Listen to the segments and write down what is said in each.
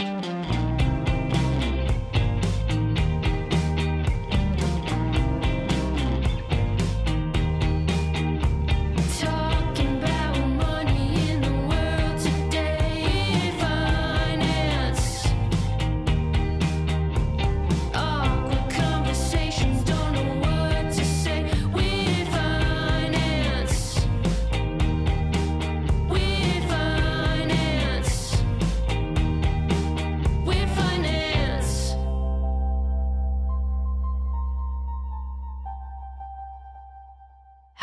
Thank you.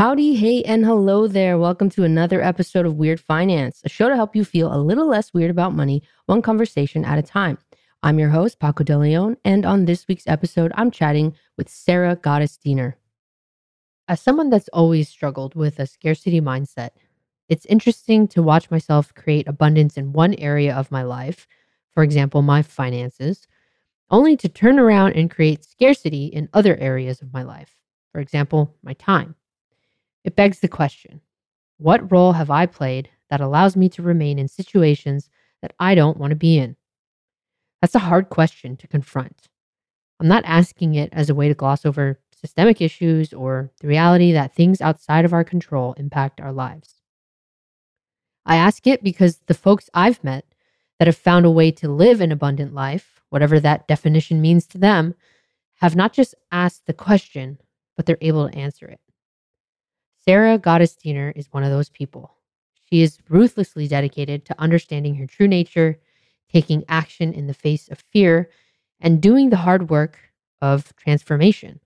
Howdy, hey, and hello there. Welcome to another episode of Weird Finance, a show to help you feel a little less weird about money, one conversation at a time. I'm your host, Paco De Leon, and on this week's episode, I'm chatting with Sarah Gottesdiener. As someone that's always struggled with a scarcity mindset, it's interesting to watch myself create abundance in one area of my life, for example, my finances, only to turn around and create scarcity in other areas of my life, for example, my time. It begs the question what role have I played that allows me to remain in situations that I don't want to be in? That's a hard question to confront. I'm not asking it as a way to gloss over systemic issues or the reality that things outside of our control impact our lives. I ask it because the folks I've met that have found a way to live an abundant life, whatever that definition means to them, have not just asked the question, but they're able to answer it. Sarah Gottesdiener is one of those people. She is ruthlessly dedicated to understanding her true nature, taking action in the face of fear, and doing the hard work of transformation.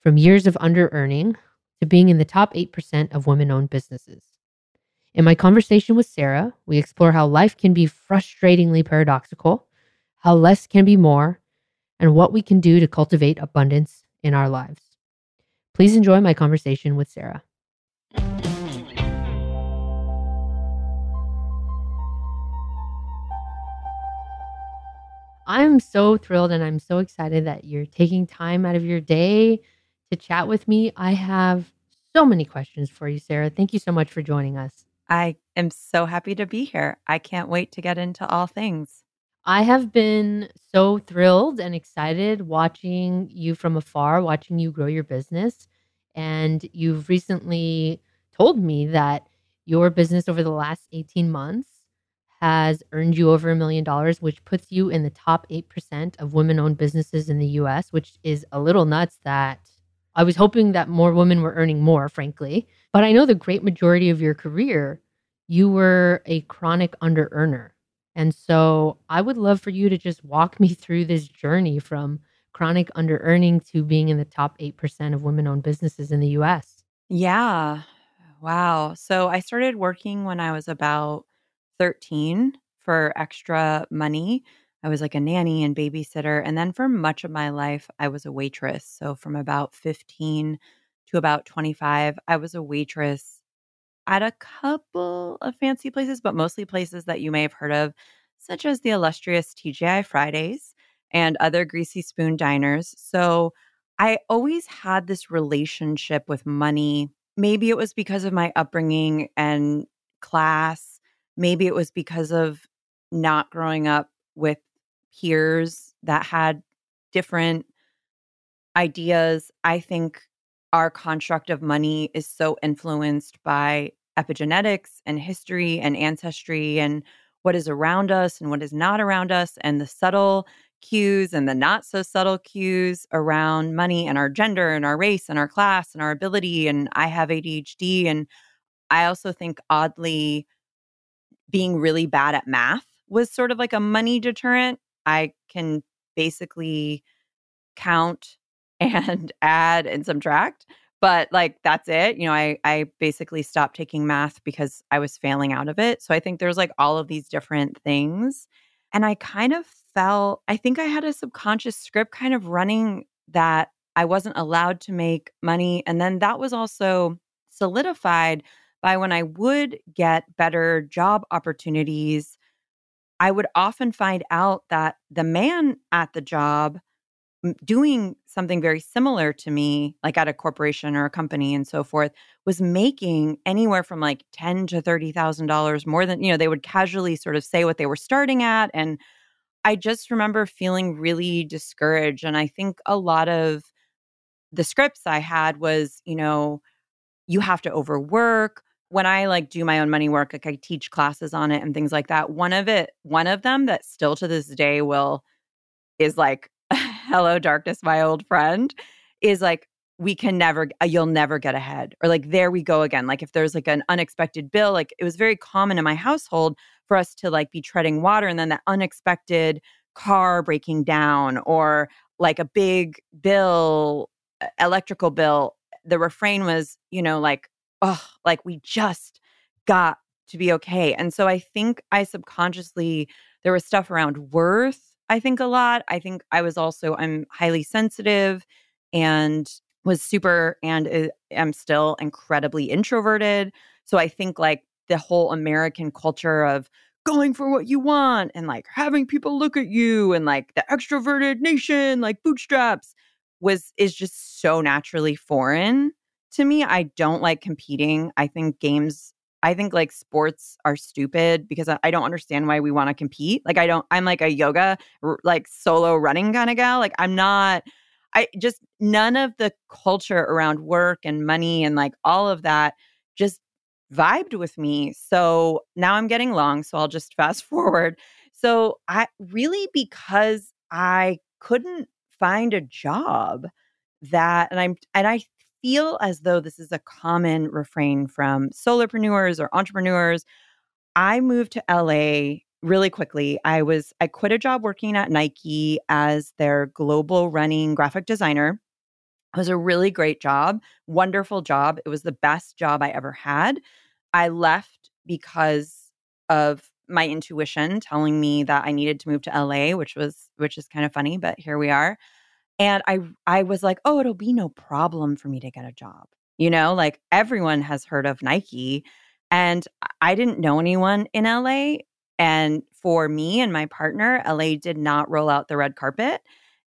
From years of under earning to being in the top 8% of women owned businesses. In my conversation with Sarah, we explore how life can be frustratingly paradoxical, how less can be more, and what we can do to cultivate abundance in our lives. Please enjoy my conversation with Sarah. I'm so thrilled and I'm so excited that you're taking time out of your day to chat with me. I have so many questions for you, Sarah. Thank you so much for joining us. I am so happy to be here. I can't wait to get into all things. I have been so thrilled and excited watching you from afar, watching you grow your business. And you've recently told me that your business over the last 18 months has earned you over a million dollars, which puts you in the top 8% of women owned businesses in the US, which is a little nuts that I was hoping that more women were earning more, frankly. But I know the great majority of your career, you were a chronic under earner. And so I would love for you to just walk me through this journey from chronic under earning to being in the top 8% of women owned businesses in the US. Yeah. Wow. So I started working when I was about 13 for extra money. I was like a nanny and babysitter. And then for much of my life, I was a waitress. So from about 15 to about 25, I was a waitress at a couple of fancy places, but mostly places that you may have heard of, such as the illustrious TGI Fridays and other greasy spoon diners. So I always had this relationship with money. Maybe it was because of my upbringing and class. Maybe it was because of not growing up with peers that had different ideas. I think our construct of money is so influenced by epigenetics and history and ancestry and what is around us and what is not around us and the subtle cues and the not so subtle cues around money and our gender and our race and our class and our ability and I have ADHD and I also think oddly being really bad at math was sort of like a money deterrent. I can basically count and add and subtract but like that's it you know i i basically stopped taking math because i was failing out of it so i think there's like all of these different things and i kind of felt i think i had a subconscious script kind of running that i wasn't allowed to make money and then that was also solidified by when i would get better job opportunities i would often find out that the man at the job doing something very similar to me, like at a corporation or a company and so forth, was making anywhere from like ten to thirty thousand dollars more than you know. They would casually sort of say what they were starting at, and I just remember feeling really discouraged. And I think a lot of the scripts I had was, you know, you have to overwork. When I like do my own money work, like I teach classes on it and things like that. One of it, one of them that still to this day will is like hello darkness my old friend is like we can never you'll never get ahead or like there we go again like if there's like an unexpected bill like it was very common in my household for us to like be treading water and then that unexpected car breaking down or like a big bill electrical bill the refrain was you know like oh like we just got to be okay and so i think i subconsciously there was stuff around worth I think a lot. I think I was also I'm highly sensitive and was super and uh, am still incredibly introverted. So I think like the whole American culture of going for what you want and like having people look at you and like the extroverted nation like bootstraps was is just so naturally foreign to me. I don't like competing. I think games I think like sports are stupid because I, don't understand why we want to compete. Like I don't I'm like a yoga r- like solo running kind of gal. Like I'm not I just none of the culture around work and money and like all of that just vibed with me. So now I'm getting long, so I'll just fast forward. So I really because I couldn't find a job that and I'm and I feel as though this is a common refrain from solopreneurs or entrepreneurs. I moved to LA really quickly. I was I quit a job working at Nike as their global running graphic designer. It was a really great job, wonderful job. It was the best job I ever had. I left because of my intuition telling me that I needed to move to LA, which was which is kind of funny, but here we are. And I I was like, "Oh, it'll be no problem for me to get a job." You know, like everyone has heard of Nike and I didn't know anyone in LA and for me and my partner, LA did not roll out the red carpet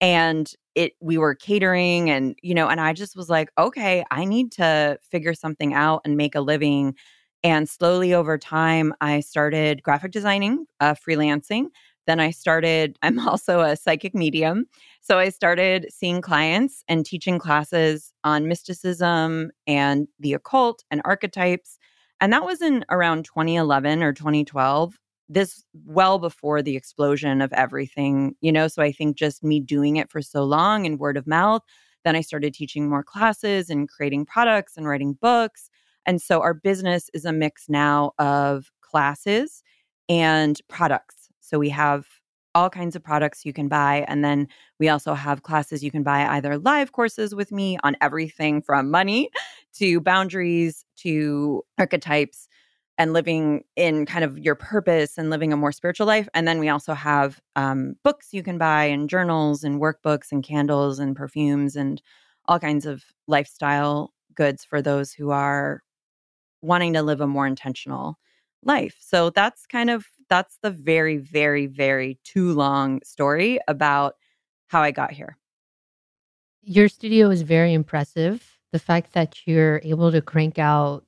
and it we were catering and you know and I just was like, "Okay, I need to figure something out and make a living." And slowly over time, I started graphic designing, uh, freelancing. Then I started, I'm also a psychic medium. So I started seeing clients and teaching classes on mysticism and the occult and archetypes. And that was in around 2011 or 2012. This well before the explosion of everything, you know. So I think just me doing it for so long and word of mouth. Then I started teaching more classes and creating products and writing books. And so our business is a mix now of classes and products So we have all kinds of products you can buy. And then we also have classes you can buy either live courses with me on everything from money to boundaries to archetypes and living in kind of your purpose and living a more spiritual life. And then we also have um, books you can buy and journals and workbooks and candles and perfumes and all kinds of lifestyle goods for those who are wanting to live a more intentional life. So that's kind of that's the very very very too long story about how I got here. Your studio is very impressive. The fact that you're able to crank out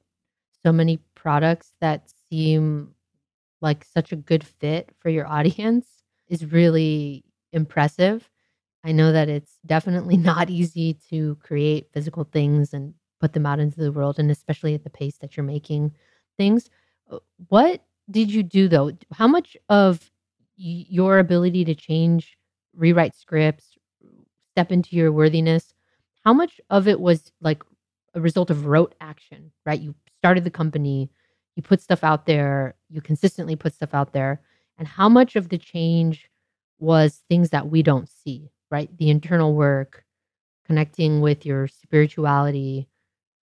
so many products that seem like such a good fit for your audience is really impressive. I know that it's definitely not easy to create physical things and put them out into the world, and especially at the pace that you're making things. Uh, what did you do though? How much of your ability to change, rewrite scripts, step into your worthiness, how much of it was like a result of rote action, right? You started the company, you put stuff out there, you consistently put stuff out there, and how much of the change was things that we don't see, right? The internal work, connecting with your spirituality,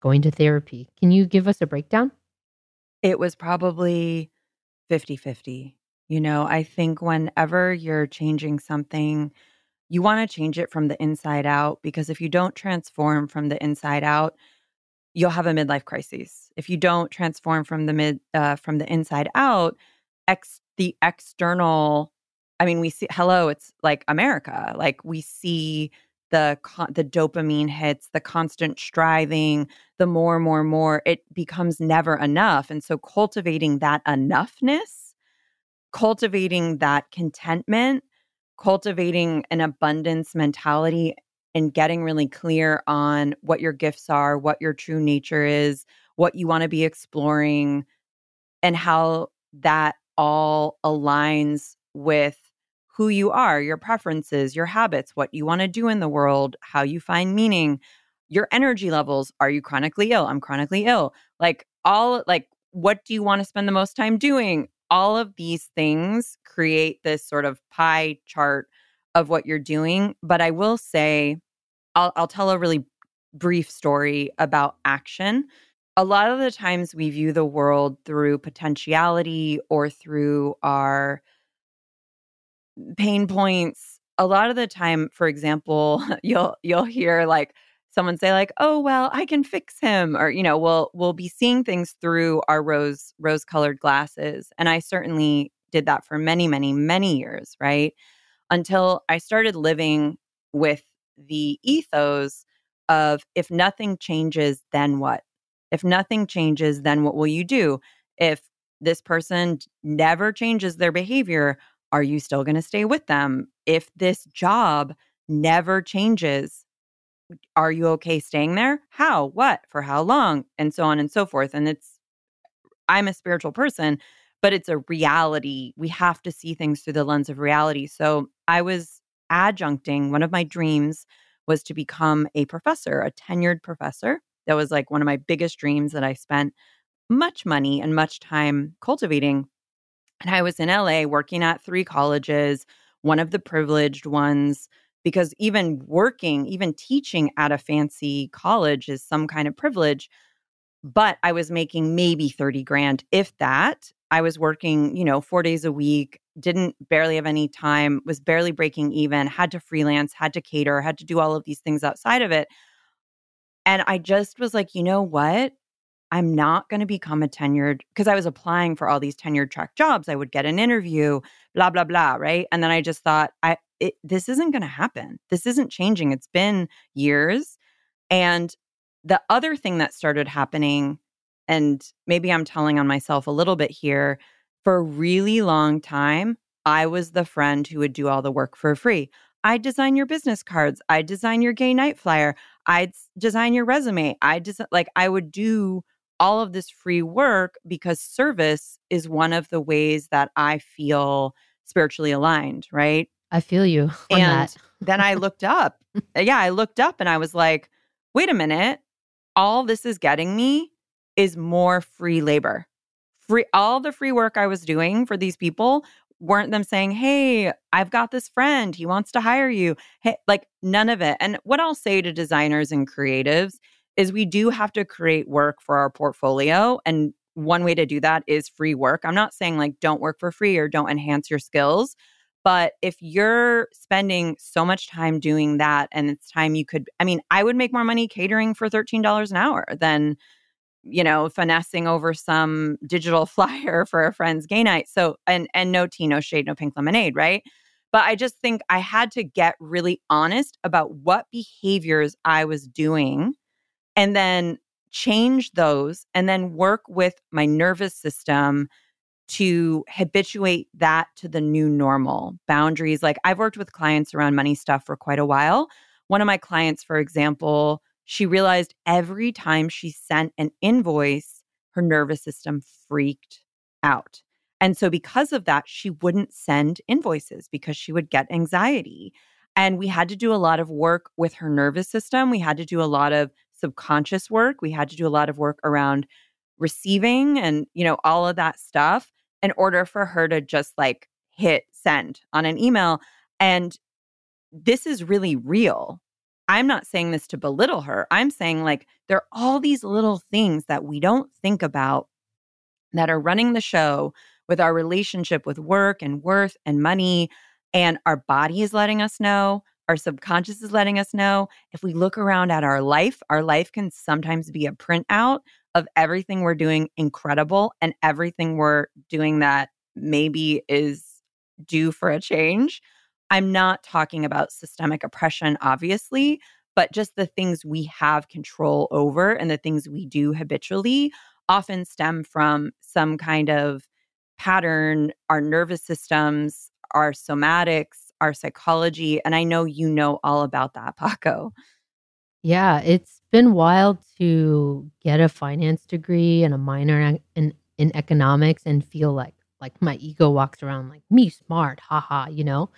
going to therapy. Can you give us a breakdown? It was probably 50 50. You know, I think whenever you're changing something, you want to change it from the inside out because if you don't transform from the inside out, you'll have a midlife crisis. If you don't transform from the mid uh, from the inside out, ex the external. I mean, we see. Hello, it's like America. Like we see the the dopamine hits, the constant striving, the more, more, more. It becomes never enough, and so cultivating that enoughness, cultivating that contentment, cultivating an abundance mentality and getting really clear on what your gifts are, what your true nature is, what you want to be exploring, and how that all aligns with who you are, your preferences, your habits, what you want to do in the world, how you find meaning, your energy levels. Are you chronically ill? I'm chronically ill. Like all like what do you want to spend the most time doing? All of these things create this sort of pie chart of what you're doing. But I will say, I'll, I'll tell a really brief story about action. A lot of the times we view the world through potentiality or through our pain points. A lot of the time, for example, you'll you'll hear like someone say like, "Oh, well, I can fix him," or you know, we'll we'll be seeing things through our rose rose colored glasses. And I certainly did that for many, many, many years, right? Until I started living with the ethos of if nothing changes, then what? If nothing changes, then what will you do? If this person never changes their behavior, are you still going to stay with them? If this job never changes, are you okay staying there? How? What? For how long? And so on and so forth. And it's, I'm a spiritual person, but it's a reality. We have to see things through the lens of reality. So I was adjuncting. One of my dreams was to become a professor, a tenured professor. That was like one of my biggest dreams that I spent much money and much time cultivating. And I was in LA working at three colleges, one of the privileged ones, because even working, even teaching at a fancy college is some kind of privilege. But I was making maybe 30 grand, if that. I was working, you know, four days a week, didn't barely have any time, was barely breaking even, had to freelance, had to cater, had to do all of these things outside of it. And I just was like, you know what? I'm not going to become a tenured because I was applying for all these tenured track jobs. I would get an interview, blah blah blah, right? And then I just thought, I it, this isn't going to happen. This isn't changing. It's been years, and the other thing that started happening, and maybe I'm telling on myself a little bit here, for a really long time, I was the friend who would do all the work for free. I design your business cards. I design your gay night flyer. I design your resume. I just like I would do all of this free work because service is one of the ways that I feel spiritually aligned, right? I feel you. and then I looked up. Uh, yeah, I looked up and I was like, wait a minute. All this is getting me is more free labor. Free all the free work I was doing for these people weren't them saying, Hey, I've got this friend. He wants to hire you. Hey, like none of it. And what I'll say to designers and creatives is we do have to create work for our portfolio. And one way to do that is free work. I'm not saying like don't work for free or don't enhance your skills. But if you're spending so much time doing that and it's time you could, I mean, I would make more money catering for $13 an hour than you know, finessing over some digital flyer for a friend's gay night. So, and and no tea, no shade, no pink lemonade, right? But I just think I had to get really honest about what behaviors I was doing and then change those and then work with my nervous system to habituate that to the new normal boundaries. Like I've worked with clients around money stuff for quite a while. One of my clients, for example, she realized every time she sent an invoice, her nervous system freaked out. And so, because of that, she wouldn't send invoices because she would get anxiety. And we had to do a lot of work with her nervous system. We had to do a lot of subconscious work. We had to do a lot of work around receiving and, you know, all of that stuff in order for her to just like hit send on an email. And this is really real. I'm not saying this to belittle her. I'm saying, like, there are all these little things that we don't think about that are running the show with our relationship with work and worth and money. And our body is letting us know, our subconscious is letting us know. If we look around at our life, our life can sometimes be a printout of everything we're doing incredible and everything we're doing that maybe is due for a change. I'm not talking about systemic oppression, obviously, but just the things we have control over and the things we do habitually often stem from some kind of pattern, our nervous systems, our somatics, our psychology. And I know you know all about that, Paco. Yeah, it's been wild to get a finance degree and a minor in, in economics and feel like like my ego walks around like me smart, haha, you know?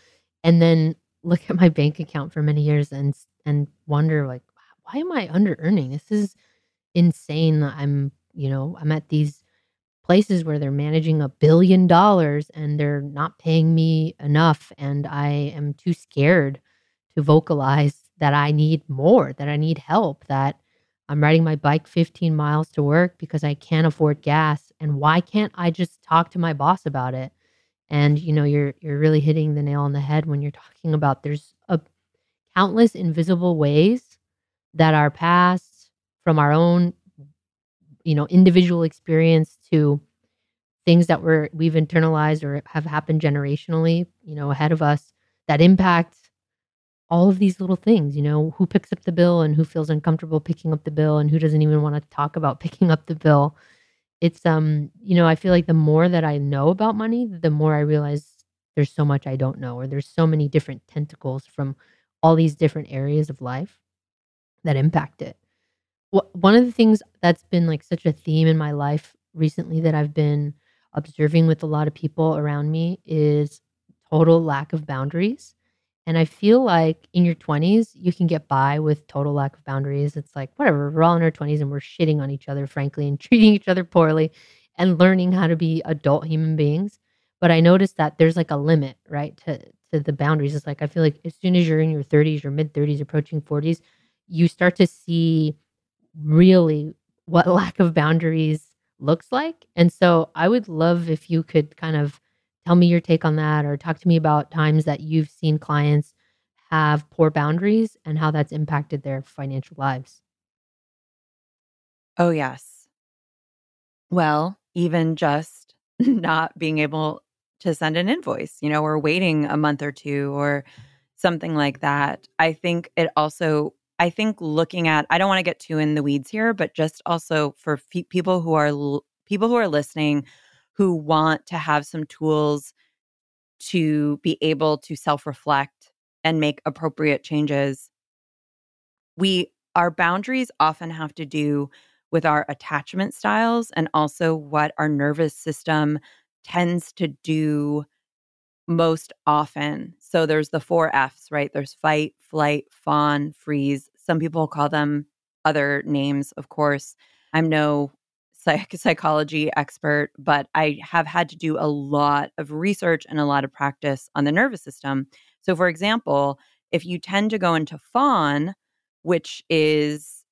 and then look at my bank account for many years and and wonder like why am i under earning this is insane i'm you know i'm at these places where they're managing a billion dollars and they're not paying me enough and i am too scared to vocalize that i need more that i need help that i'm riding my bike 15 miles to work because i can't afford gas and why can't i just talk to my boss about it? And you know you're you're really hitting the nail on the head when you're talking about there's a countless invisible ways that our past from our own you know individual experience to things that we're we've internalized or have happened generationally you know ahead of us that impact all of these little things you know who picks up the bill and who feels uncomfortable picking up the bill and who doesn't even want to talk about picking up the bill. It's um you know i feel like the more that i know about money the more i realize there's so much i don't know or there's so many different tentacles from all these different areas of life that impact it one of the things that's been like such a theme in my life recently that i've been observing with a lot of people around me is total lack of boundaries and I feel like in your 20s, you can get by with total lack of boundaries. It's like, whatever, we're all in our 20s and we're shitting on each other, frankly, and treating each other poorly and learning how to be adult human beings. But I noticed that there's like a limit, right, to, to the boundaries. It's like, I feel like as soon as you're in your 30s, your mid 30s, approaching 40s, you start to see really what lack of boundaries looks like. And so I would love if you could kind of tell me your take on that or talk to me about times that you've seen clients have poor boundaries and how that's impacted their financial lives. Oh, yes. Well, even just not being able to send an invoice, you know, or waiting a month or two or something like that. I think it also, I think looking at, I don't want to get too in the weeds here, but just also for people who are, people who are listening who want to have some tools to be able to self reflect and make appropriate changes. We, our boundaries often have to do with our attachment styles and also what our nervous system tends to do most often. So there's the four F's, right? There's fight, flight, fawn, freeze. Some people call them other names, of course. I'm no psych- psychology expert, but I have had to do a lot of research and a lot of practice on the nervous system. So, for example, if you tend to go into fawn, which is,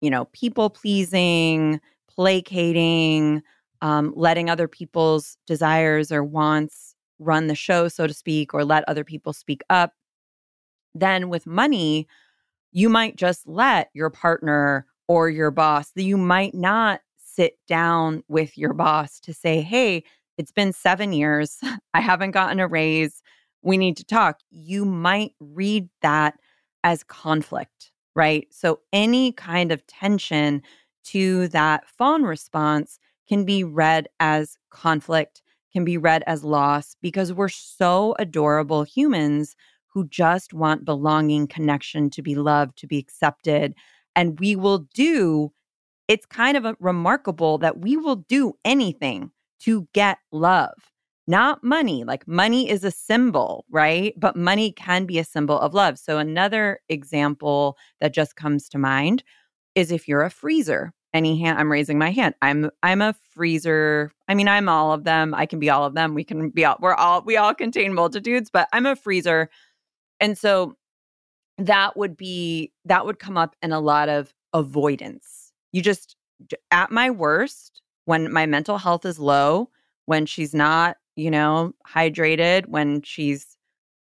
you know, people pleasing, placating, um, letting other people's desires or wants run the show, so to speak, or let other people speak up, then with money, you might just let your partner or your boss, you might not sit down with your boss to say, hey, it's been seven years. I haven't gotten a raise. We need to talk. You might read that as conflict, right? So, any kind of tension to that fawn response can be read as conflict, can be read as loss, because we're so adorable humans who just want belonging, connection, to be loved, to be accepted. And we will do, it's kind of remarkable that we will do anything to get love, not money. Like money is a symbol, right? But money can be a symbol of love. So, another example that just comes to mind is if you're a freezer. Any hand, I'm raising my hand. I'm I'm a freezer. I mean, I'm all of them. I can be all of them. We can be all. We're all we all contain multitudes, but I'm a freezer and so that would be, that would come up in a lot of avoidance. You just, at my worst, when my mental health is low, when she's not, you know, hydrated, when she's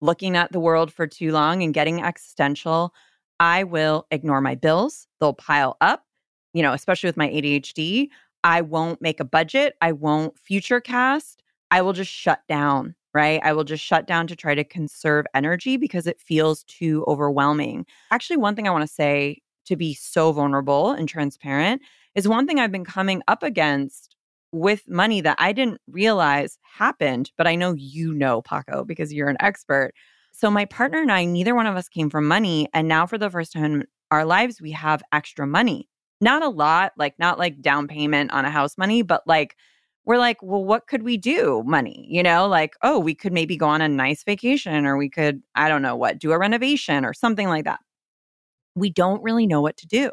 looking at the world for too long and getting existential, I will ignore my bills. They'll pile up, you know, especially with my ADHD. I won't make a budget. I won't future cast. I will just shut down right? I will just shut down to try to conserve energy because it feels too overwhelming. Actually, one thing I want to say to be so vulnerable and transparent is one thing I've been coming up against with money that I didn't realize happened, but I know you know, Paco, because you're an expert. So, my partner and I, neither one of us came from money. And now, for the first time in our lives, we have extra money. Not a lot, like not like down payment on a house money, but like we're like, well, what could we do? Money, you know, like, oh, we could maybe go on a nice vacation or we could, I don't know what, do a renovation or something like that. We don't really know what to do.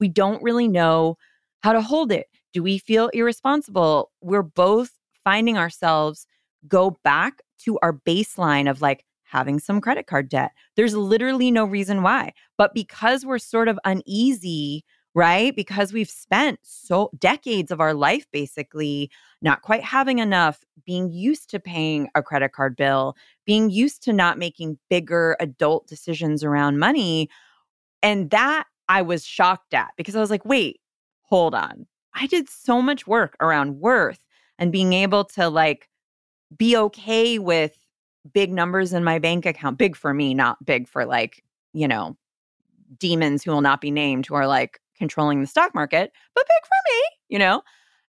We don't really know how to hold it. Do we feel irresponsible? We're both finding ourselves go back to our baseline of like having some credit card debt. There's literally no reason why. But because we're sort of uneasy right? Because we've spent so decades of our life basically not quite having enough, being used to paying a credit card bill, being used to not making bigger adult decisions around money. And that I was shocked at because I was like, wait, hold on. I did so much work around worth and being able to like be okay with big numbers in my bank account, big for me, not big for like, you know, demons who will not be named who are like controlling the stock market, but big for me, you know?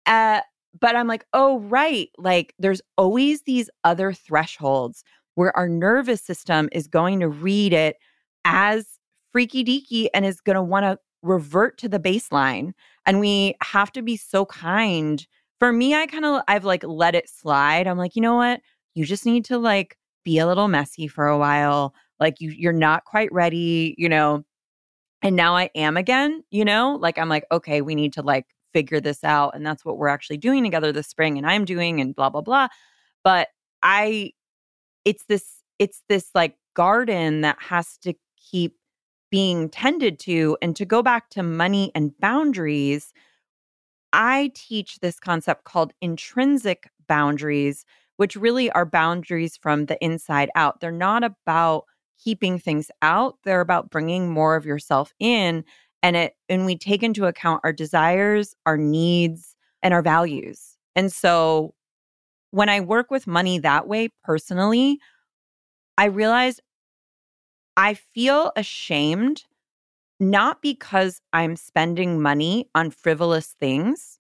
Uh, but I'm like, oh, right. Like there's always these other thresholds where our nervous system is going to read it as freaky deaky and is going to want to revert to the baseline. And we have to be so kind. For me, I kind of, I've like let it slide. I'm like, you know what? You just need to like be a little messy for a while. Like you, you're not quite ready, you know, and now I am again, you know, like I'm like, okay, we need to like figure this out. And that's what we're actually doing together this spring and I'm doing and blah, blah, blah. But I, it's this, it's this like garden that has to keep being tended to. And to go back to money and boundaries, I teach this concept called intrinsic boundaries, which really are boundaries from the inside out. They're not about keeping things out. They're about bringing more of yourself in and it and we take into account our desires, our needs and our values. And so when I work with money that way personally, I realized I feel ashamed not because I'm spending money on frivolous things.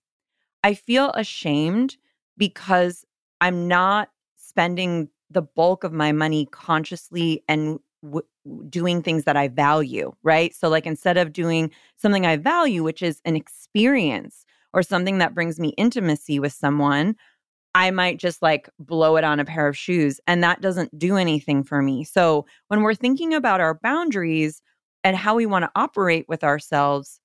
I feel ashamed because I'm not spending the bulk of my money consciously and w- doing things that I value, right? So, like, instead of doing something I value, which is an experience or something that brings me intimacy with someone, I might just like blow it on a pair of shoes. And that doesn't do anything for me. So, when we're thinking about our boundaries and how we want to operate with ourselves,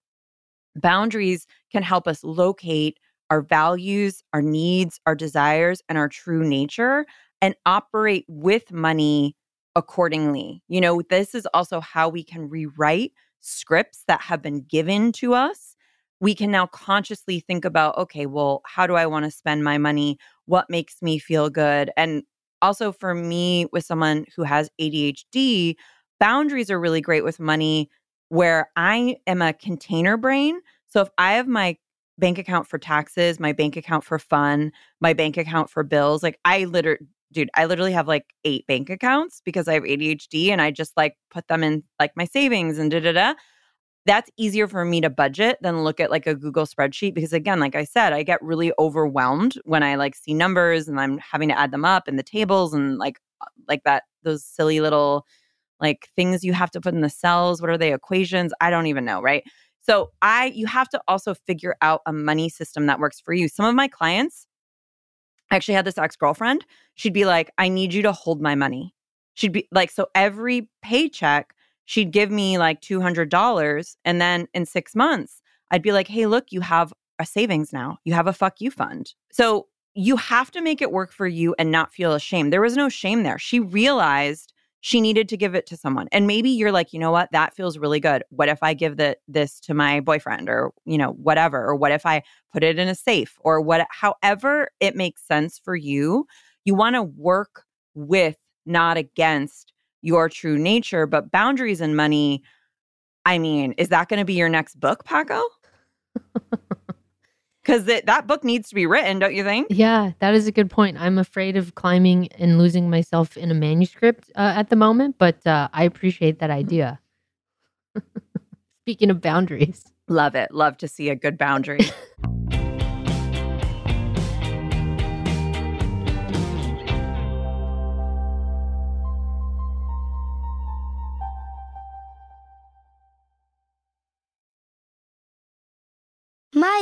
boundaries can help us locate our values, our needs, our desires, and our true nature and operate with money accordingly. You know, this is also how we can rewrite scripts that have been given to us. We can now consciously think about, okay, well, how do I want to spend my money? What makes me feel good? And also for me, with someone who has ADHD, boundaries are really great with money where I am a container brain. So if I have my bank account for taxes, my bank account for fun, my bank account for bills, like I literally dude, I literally have like eight bank accounts because I have ADHD and I just like put them in like my savings and da da da. That's easier for me to budget than look at like a Google spreadsheet because again, like I said, I get really overwhelmed when I like see numbers and I'm having to add them up in the tables and like uh, like that those silly little like things you have to put in the cells. What are they equations? I don't even know, right? So I you have to also figure out a money system that works for you. Some of my clients I actually had this ex girlfriend. She'd be like, I need you to hold my money. She'd be like, so every paycheck, she'd give me like $200. And then in six months, I'd be like, hey, look, you have a savings now. You have a fuck you fund. So you have to make it work for you and not feel ashamed. There was no shame there. She realized she needed to give it to someone. And maybe you're like, you know what, that feels really good. What if I give the, this to my boyfriend or, you know, whatever? Or what if I put it in a safe or what, however it makes sense for you, you want to work with, not against your true nature. But boundaries and money, I mean, is that going to be your next book, Paco? because that book needs to be written, don't you think? Yeah, that is a good point. I'm afraid of climbing and losing myself in a manuscript uh, at the moment, but uh, I appreciate that idea. Speaking of boundaries, love it. Love to see a good boundary.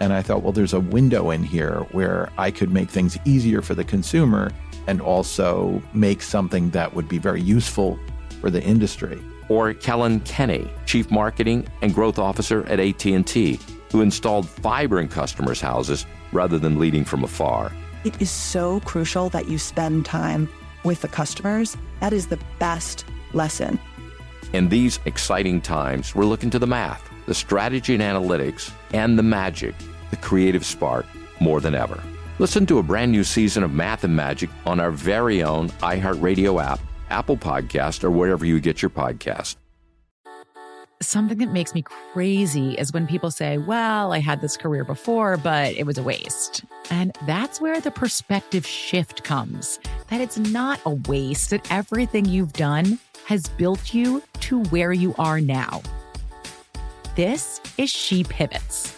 And I thought, well, there's a window in here where I could make things easier for the consumer and also make something that would be very useful for the industry. Or Kellyn Kenny, Chief Marketing and Growth Officer at AT&T, who installed fiber in customers' houses rather than leading from afar. It is so crucial that you spend time with the customers. That is the best lesson. In these exciting times, we're looking to the math the strategy and analytics, and the magic, the creative spark, more than ever. Listen to a brand new season of Math and Magic on our very own iHeartRadio app, Apple Podcast, or wherever you get your podcast. Something that makes me crazy is when people say, Well, I had this career before, but it was a waste. And that's where the perspective shift comes that it's not a waste, that everything you've done has built you to where you are now. This is She Pivots,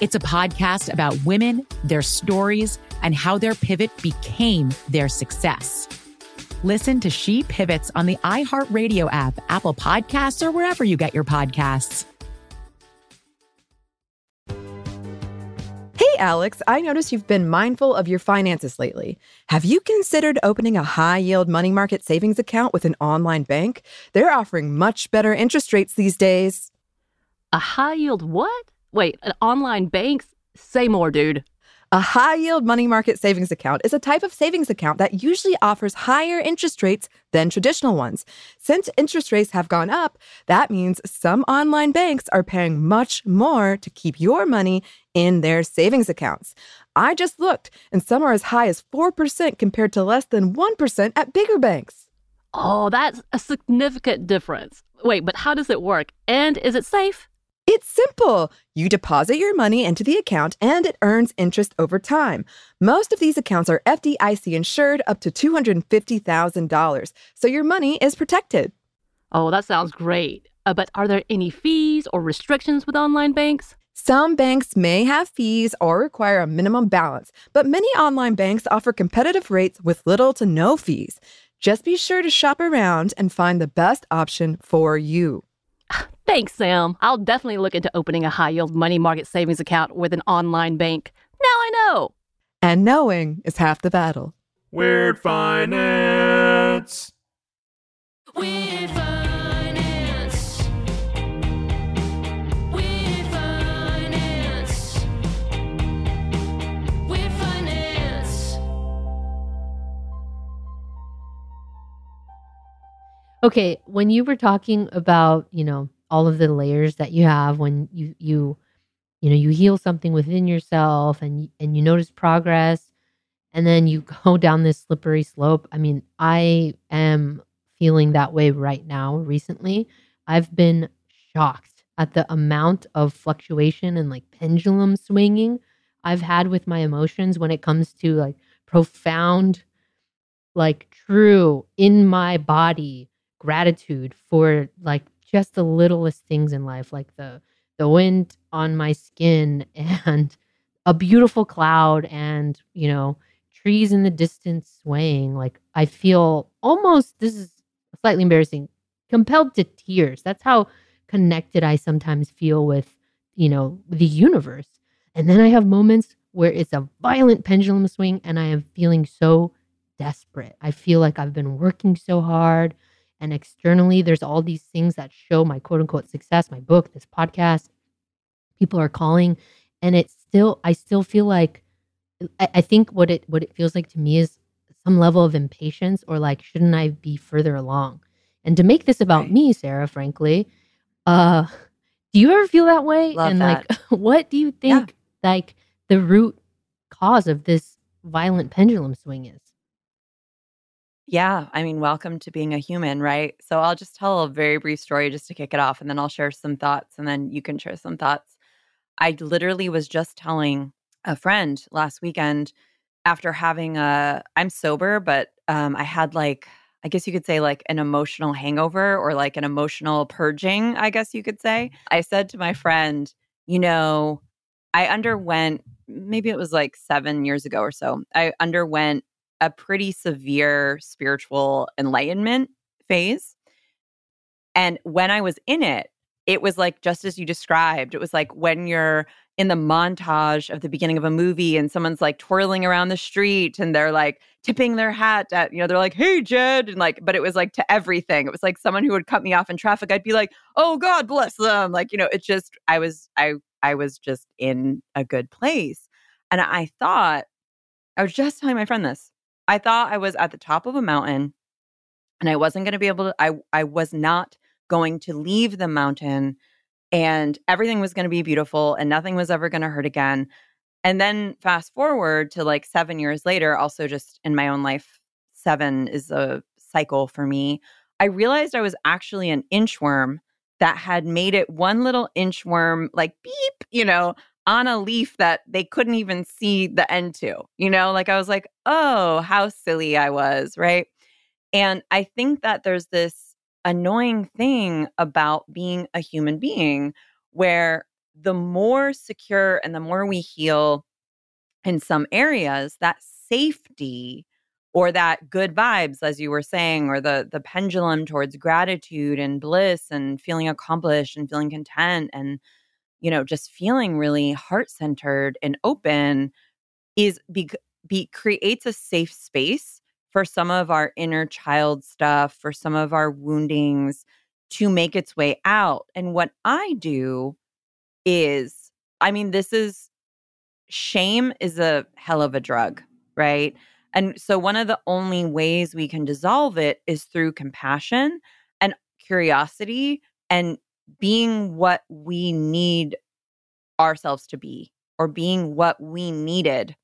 It's a podcast about women, their stories, and how their pivot became their success. Listen to She Pivots on the iHeartRadio app, Apple Podcasts, or wherever you get your podcasts. Hey, Alex, I noticed you've been mindful of your finances lately. Have you considered opening a high yield money market savings account with an online bank? They're offering much better interest rates these days. A high yield what? Wait, an online bank? Say more, dude. A high yield money market savings account is a type of savings account that usually offers higher interest rates than traditional ones. Since interest rates have gone up, that means some online banks are paying much more to keep your money in their savings accounts. I just looked, and some are as high as 4% compared to less than 1% at bigger banks. Oh, that's a significant difference. Wait, but how does it work? And is it safe? It's simple. You deposit your money into the account and it earns interest over time. Most of these accounts are FDIC insured up to $250,000, so your money is protected. Oh, that sounds great. Uh, but are there any fees or restrictions with online banks? Some banks may have fees or require a minimum balance, but many online banks offer competitive rates with little to no fees. Just be sure to shop around and find the best option for you. Thanks, Sam. I'll definitely look into opening a high yield money market savings account with an online bank. Now I know. And knowing is half the battle. Weird Finance. Weird Finance. Weird Finance. Weird Finance. Okay, when you were talking about, you know, all of the layers that you have when you you you know, you heal something within yourself and and you notice progress and then you go down this slippery slope. I mean, I am feeling that way right now recently. I've been shocked at the amount of fluctuation and like pendulum swinging I've had with my emotions when it comes to like profound like true in my body gratitude for like just the littlest things in life like the the wind on my skin and a beautiful cloud and you know trees in the distance swaying. Like i feel almost this is slightly embarrassing compelled to tears. That's how connected i sometimes feel with you know the universe. And then i have moments where it's a violent pendulum swing and i am feeling so desperate. I feel like i've been working so hard and externally there's all these things that show my quote unquote success my book this podcast. People are calling and it's still i still feel like I, I think what it what it feels like to me is some level of impatience or like shouldn't i be further along? And to make this about me sarah frankly uh do you ever feel that way? Love and that. like what do you think like the root cause of this violent pendulum swing is Yeah, I mean, welcome to being a human, right? So I'll just tell a very brief story just to kick it off, and then I'll share some thoughts, and then you can share some thoughts. I literally was just telling a friend last weekend after having a, I'm sober, but um, I had like, I guess you could say like an emotional hangover or like an emotional purging, I guess you could say. I said to my friend, you know, I underwent, maybe it was like seven years ago or so, I underwent a pretty severe spiritual enlightenment phase. And when I was in it, it was like just as you described. It was like when you're in the montage of the beginning of a movie and someone's like twirling around the street and they're like tipping their hat at, you know, they're like, hey, Jed. And like, but it was like to everything. It was like someone who would cut me off in traffic. I'd be like, oh, God bless them. Like, you know, it's just, I was, I, I was just in a good place. And I thought, I was just telling my friend this. I thought I was at the top of a mountain and I wasn't going to be able to, I, I was not going to leave the mountain and everything was going to be beautiful and nothing was ever going to hurt again. And then fast forward to like seven years later, also just in my own life, seven is a cycle for me. I realized I was actually an inchworm that had made it one little inchworm, like beep, you know, on a leaf that they couldn't even see the end to, you know, like I was like, oh, how silly I was, right? And I think that there's this annoying thing about being a human being where the more secure and the more we heal in some areas, that safety or that good vibes as you were saying or the the pendulum towards gratitude and bliss and feeling accomplished and feeling content and you know just feeling really heart centered and open is be, be creates a safe space for some of our inner child stuff for some of our woundings to make its way out. And what i do is i mean this is shame is a hell of a drug right? And so one of the only ways we can dissolve it is through compassion and curiosity and being what we need ourselves to be or being what we needed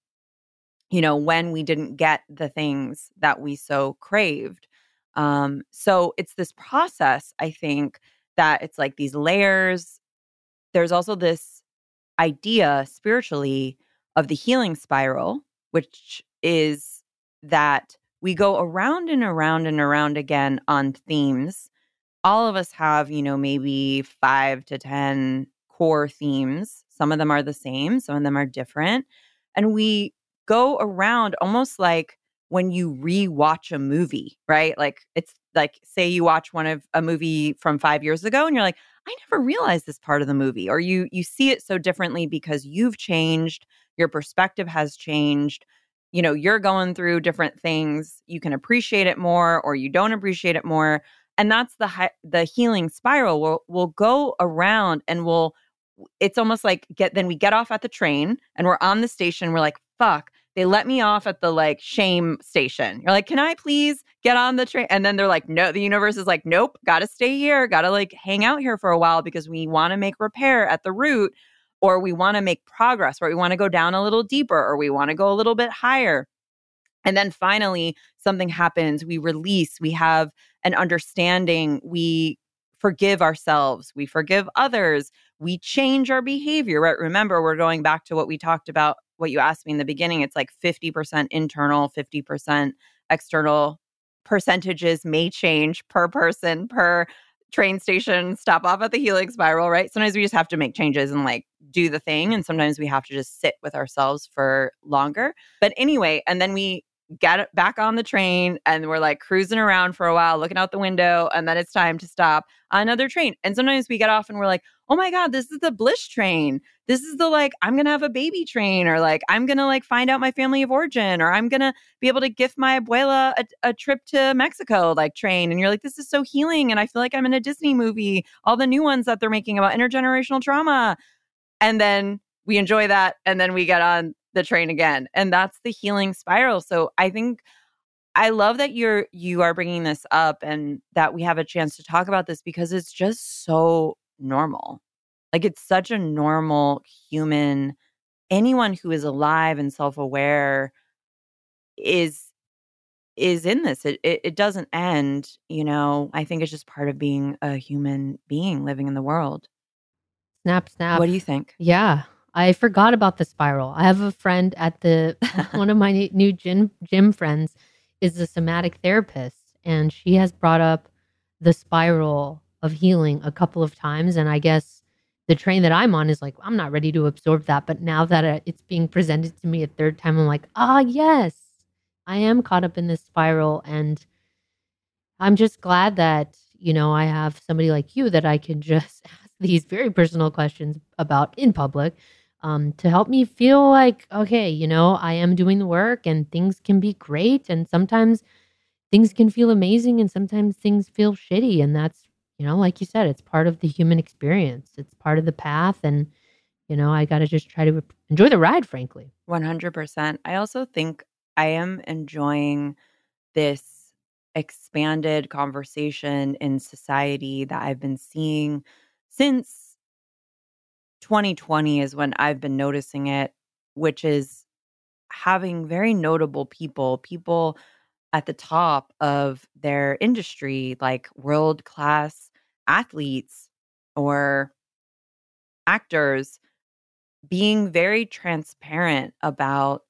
you know when we didn't get the things that we so craved. Um so it's this process i think that it's like these layers. There's also this idea spiritually of the healing spiral which is that we go around and around and around again on themes all of us have you know maybe 5 to 10 core themes some of them are the same some of them are different and we go around almost like when you rewatch a movie, right? Like it's like say you watch one of a movie from 5 years ago and you're like, I never realized this part of the movie or you you see it so differently because you've changed, your perspective has changed. You know, you're going through different things. You can appreciate it more or you don't appreciate it more. And that's the hi- the healing spiral. We'll we'll go around and we'll it's almost like get then we get off at the train and we're on the station we're like fuck they let me off at the like shame station you're like can i please get on the train and then they're like no the universe is like nope gotta stay here gotta like hang out here for a while because we want to make repair at the root or we want to make progress or we want to go down a little deeper or we want to go a little bit higher and then finally something happens we release we have an understanding we forgive ourselves we forgive others we change our behavior right? Remember we're going back to what we talked about what you asked me in the beginning it's like 50% internal 50% external percentages may change per person per train station stop off at the healing spiral right? Sometimes we just have to make changes and like do the thing and sometimes we have to just sit with ourselves for longer. But anyway and then we get back on the train and we're like cruising around for a while looking out the window and then it's time to stop another train. And sometimes we get off and we're like oh my god this is the bliss train. This is the like i'm gonna have a baby train or like i'm gonna like find out my family of origin or i'm gonna be able to gift my abuela a, a trip to mexico like train. And you're like this is so healing and i feel like i'm in a disney movie all the new ones that they're making about intergenerational trauma. And then we enjoy that and then we get on the train again and that's the healing spiral so i think i love that you're you are bringing this up and that we have a chance to talk about this because it's just so normal like it's such a normal human anyone who is alive and self-aware is is in this it, it it doesn't end you know i think it's just part of being a human being living in the world. Snap, snap. what do you think? Yeah, I forgot about the spiral. I have a friend at the one of my new gym gym friends is a somatic therapist, and she has brought up the spiral of healing a couple of times. And I guess the train that I'm on is like I'm not ready to absorb that, but now that it's being presented to me a third time, I'm like, ah, yes, I am caught up in this spiral, and I'm just glad that you know I have somebody like you that I can just ask these very personal questions about in public um, to help me feel like, okay, you know, I am doing the work and things can be great. And sometimes things can feel amazing and sometimes things feel shitty. And that's, you know, like you said, it's part of the human experience, it's part of the path. And, you know, I got to just try to enjoy the ride, frankly. 100%. I also think I am enjoying this expanded conversation in society that I've been seeing since 2020 is when I've been noticing it, which is having very notable people, people at the top of their industry, like world class athletes or actors, being very transparent about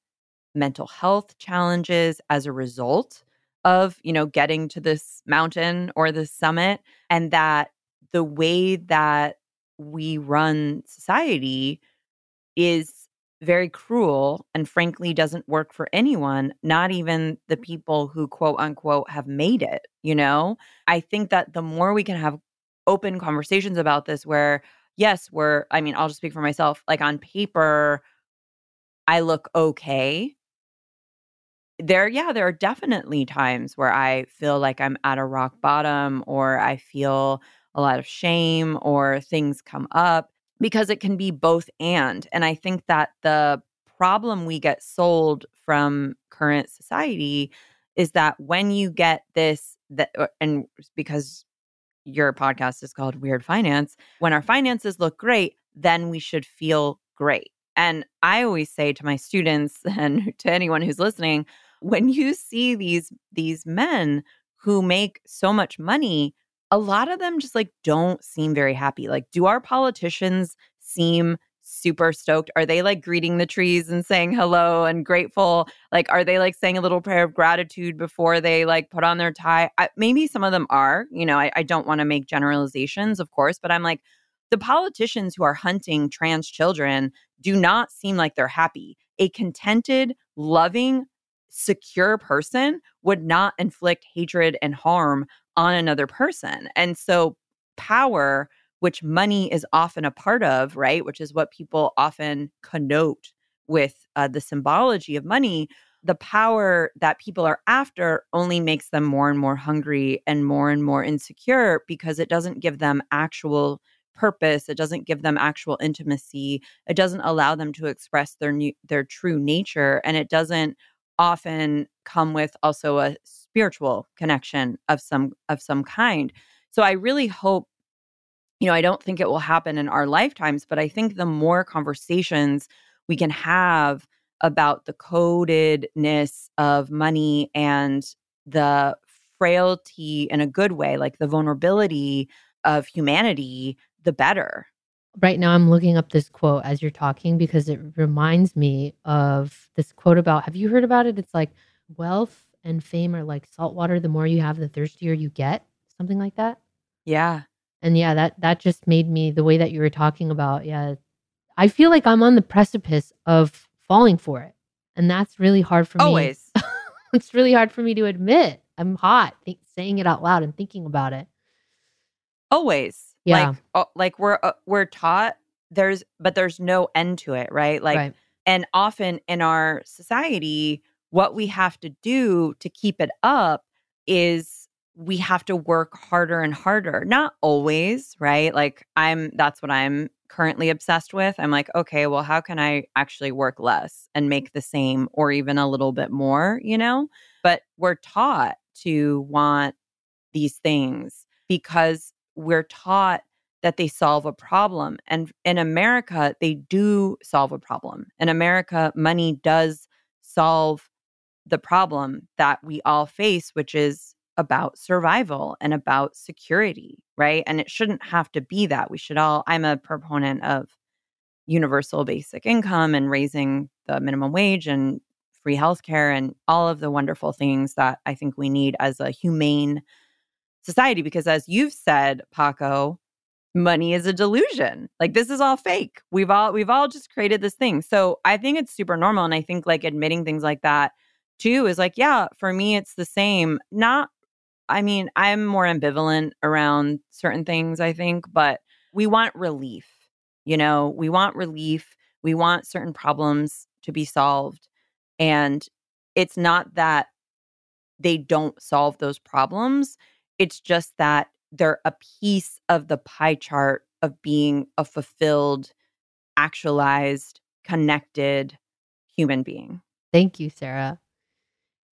mental health challenges as a result of, you know, getting to this mountain or this summit and that the way that we run society is very cruel and frankly doesn't work for anyone, not even the mm-hmm. people who quote unquote have made it, you know? I think that the more we can have open conversations about this where yes, we're I mean, I'll just speak for myself, like on paper I look okay. There yeah, there are definitely times where I feel like I'm at a rock bottom or I feel a lot of shame or things come up because it can be both and. And I think that the problem we get sold from current society is that when you get this that uh, and because your podcast is called Weird Finance, when our finances look great, then we should feel great. And I always say to my students and to anyone who's listening, when you see these these men who make so much money, a lot of them just like don't seem very happy. Like do our politicians seem super stoked? Are they like greeting the trees and saying hello and grateful? Like are they like saying a little prayer of gratitude before they like put on their tie? I, maybe some of them are. You know, I, I don't want to make generalizations, of course, but I'm like the politicians who are hunting trans children do not seem like they're happy. A contented, loving, secure person would not inflict hatred and harm on another person. And so, power, which money is often a part of, right, which is what people often connote with uh, the symbology of money, the power that people are after only makes them more and more hungry and more and more insecure because it doesn't give them actual purpose it doesn't give them actual intimacy it doesn't allow them to express their new, their true nature and it doesn't often come with also a spiritual connection of some of some kind. So i really hope you know i don't think it will happen in our lifetimes but i think the more conversations we can have about the codedness of money and the frailty in a good way like the vulnerability of humanity the better Right now, I'm looking up this quote as you're talking because it reminds me of this quote about have you heard about it? It's like wealth and fame are like salt water. The more you have, the thirstier you get. Something like that. yeah And yeah, that that just made me the way that you were talking about. Yeah, I feel like I'm on the precipice of falling for it, and that's really hard for me. always it's really hard for me to admit. I'm hot think, saying it out loud and thinking about it. always Yeah. like uh, like we're uh, we're taught there's but there's no end to it right? Like right. and often in our society what we have to do to keep it up is we have to work harder and harder. Not always right? Like i'm that's what i'm currently obsessed with. I'm like okay well how can i actually work less and make the same or even a little bit more you know? But we're taught to want these things because we're taught that they solve a problem. And in America, they do solve a problem. In America, money does solve the problem that we all face, which is about survival and about security, right? And it shouldn't have to be that. We should all, I'm a proponent of universal basic income and raising the minimum wage and free healthcare and all of the wonderful things that I think we need as a humane society. Because as you've said, Paco, money is a delusion. Like this is all fake. We've all we've all just created this thing. So I think it's super normal. And I think like admitting things like that too is like, yeah, for me it's the same. Not I mean, I'm more ambivalent around certain things, I think, but we want relief. You know, we want relief. We want certain problems to be solved. And it's not that they don't solve those problems. It's just that they're a piece of the pie chart of being a fulfilled, actualized, connected human being. Thank you, Sarah.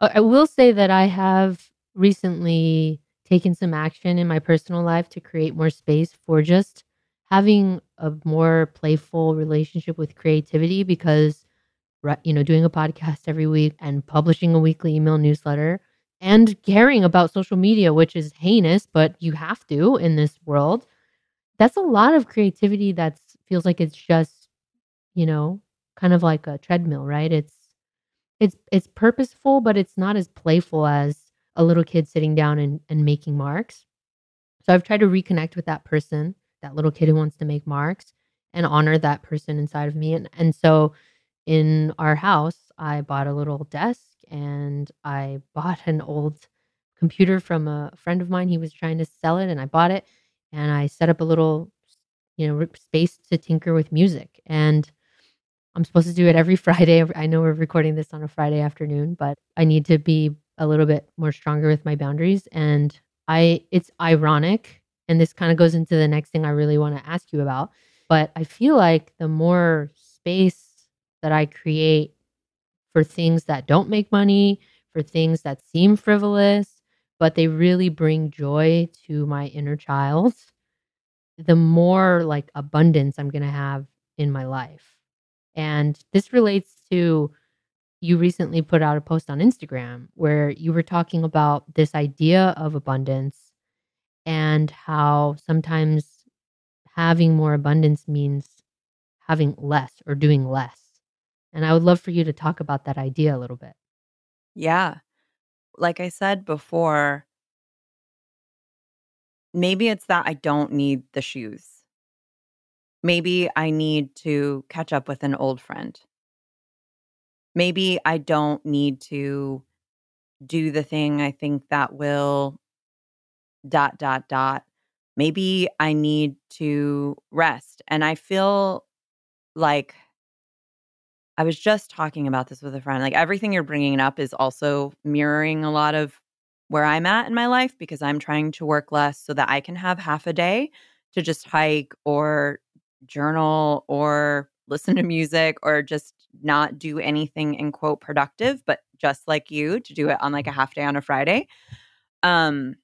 I will say that I have recently taken some action in my personal life to create more space for just having a more playful relationship with creativity because you know doing a podcast every week and publishing a weekly email newsletter and caring about social media which is heinous but you have to in this world that's a lot of creativity that feels like it's just you know kind of like a treadmill right it's it's it's purposeful but it's not as playful as a little kid sitting down and, and making marks. So I've tried to reconnect with that person, that little kid who wants to make marks, and honor that person inside of me. And and so in our house, I bought a little desk and I bought an old computer from a friend of mine. He was trying to sell it and I bought it and I set up a little you know space to tinker with music and I'm supposed to do it every Friday. I know we're recording this on a Friday afternoon, but I need to be a little bit more stronger with my boundaries and I it's ironic and this kind of goes into the next thing I really want to ask you about, but I feel like the more space that I create for things that don't make money, for things that seem frivolous, but they really bring joy to my inner child, the more like abundance I'm going to have in my life. And this relates to you recently put out a post on Instagram where you were talking about this idea of abundance and how sometimes having more abundance means having less or doing less. And I would love for you to talk about that idea a little bit. Yeah. Like I said before, maybe it's that I don't need the shoes. Maybe I need to catch up with an old friend. Maybe I don't need to do the thing I think that will dot dot dot. Maybe I need to rest. And I feel like I was just talking about this with a friend. Like everything you're bringing up is also mirroring a lot of where I'm at in my life because I'm trying to work less so that I can have half a day to just hike or journal or listen to music or just not do anything in quote productive, but just like you to do it on like a half day on a Friday. Um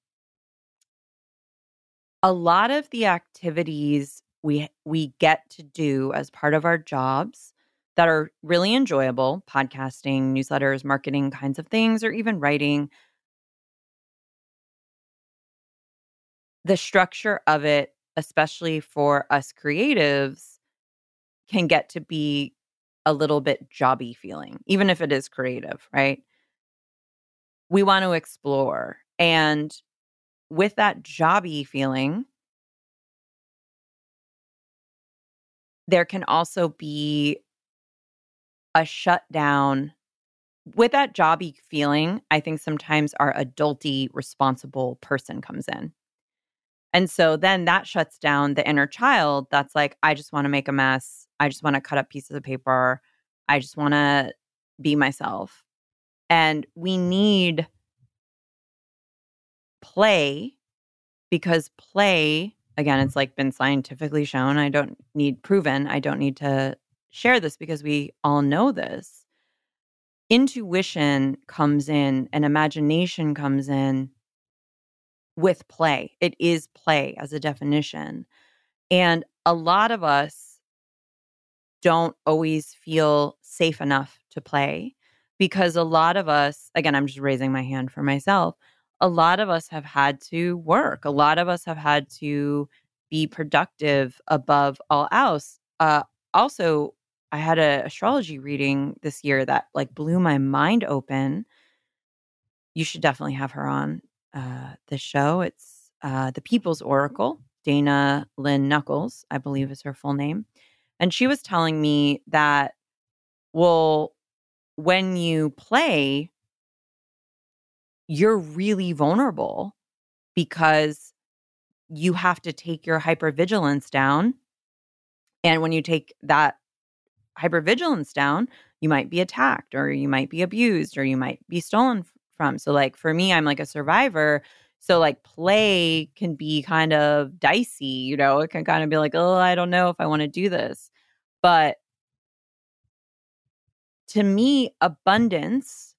a lot of the activities we we get to do as part of our jobs that are really enjoyable, podcasting, newsletters, marketing kinds of things or even writing the structure of it, especially for us creatives, can get to be a little bit jobby feeling, even if it is creative, right? We want to explore. And with that jobby feeling, there can also be a shutdown. With that jobby feeling, I think sometimes our adulty responsible person comes in. And so then that shuts down the inner child that's like, I just want to make a mess. I just want to cut up pieces of paper. I just want to be myself. And we need play because play, again, it's like been scientifically shown. I don't need proven. I don't need to share this because we all know this. Intuition comes in and imagination comes in with play. It is play as a definition. And a lot of us don't always feel safe enough to play because a lot of us, again, I'm just raising my hand for myself, a lot of us have had to work. A lot of us have had to be productive above all else. Uh, also, I had an astrology reading this year that like blew my mind open. You should definitely have her on uh, the show. It's uh, the People's Oracle. Dana Lynn Knuckles, I believe, is her full name, and she was telling me that, well, when you play, you're really vulnerable because you have to take your hypervigilance down. And when you take that hypervigilance down, you might be attacked or you might be abused or you might be stolen from. So, like for me, I'm like a survivor. So, like, play can be kind of dicey, you know, it can kind of be like, oh, I don't know if I want to do this. But to me, abundance,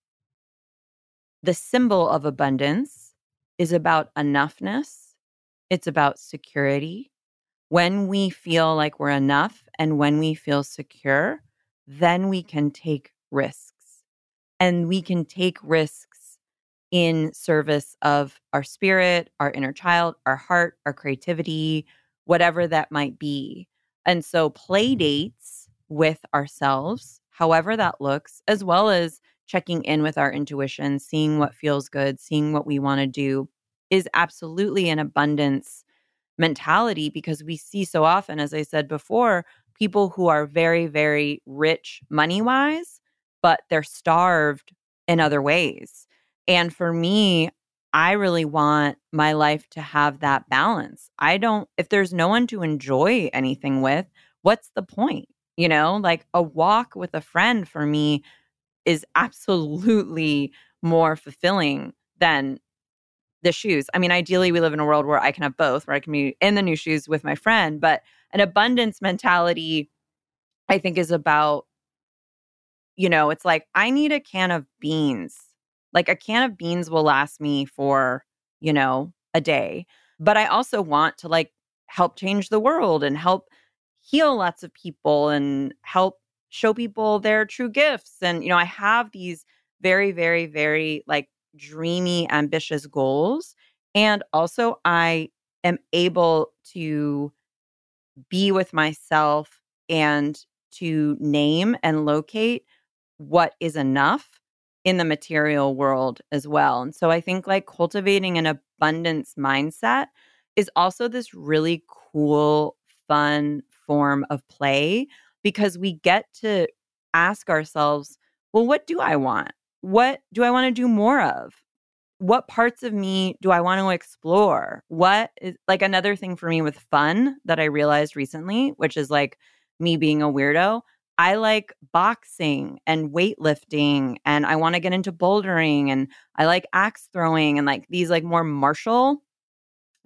the symbol of abundance, is about enoughness, it's about security. When we feel like we're enough and when we feel secure, then we can take risks. And we can take risks in service of our spirit, our inner child, our heart, our creativity, whatever that might be. And so, play mm-hmm. dates with ourselves, however that looks, as well as checking in with our intuition, seeing what feels good, seeing what we want to do is absolutely an abundance mentality because we see so often, as I said before, people who are very, very rich money wise, but they're starved in other ways. And for me, I really want my life to have that balance. I don't, if there's no one to enjoy anything with, what's the point? You know, like a walk with a friend for me is absolutely more fulfilling than the shoes. I mean, ideally, we live in a world where I can have both, where I can be in the new shoes with my friend, but an abundance mentality, I think, is about, you know, it's like I need a can of beans. Like a can of beans will last me for, you know, a day. But I also want to like help change the world and help heal lots of people and help show people their true gifts. And, you know, I have these very, very, very like dreamy, ambitious goals. And also, I am able to be with myself and to name and locate what is enough in the material world as well. And so I think like cultivating an abundance mindset is also this really cool, fun form of play because we get to ask ourselves, well, what do I want? What do I want to do more of? What parts of me do I want to explore? What is like another thing for me with fun that I realized recently, which is like me being a weirdo. I like boxing and weightlifting and I want to get into bouldering and I like axe throwing and like these like more martial.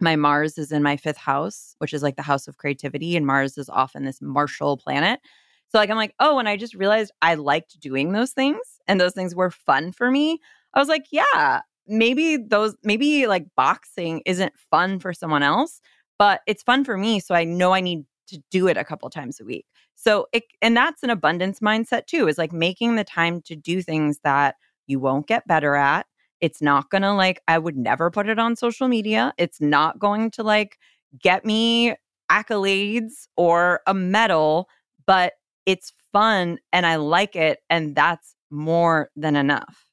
My Mars is in my fifth house, which is like the house of creativity, and Mars is often this martial planet. So like I'm like, oh, and I just realized I liked doing those things and those things were fun for me. I was like, yeah, maybe those maybe like boxing isn't fun for someone else, but it's fun for me, so I know I need to do it a couple times a week. So it and that's an abundance mindset too, is like making the time to do things that you won't get better at. It's not going to like I would never put it on social media. It's not going to like get me accolades or a medal, but it's fun and I like it and that's more than enough.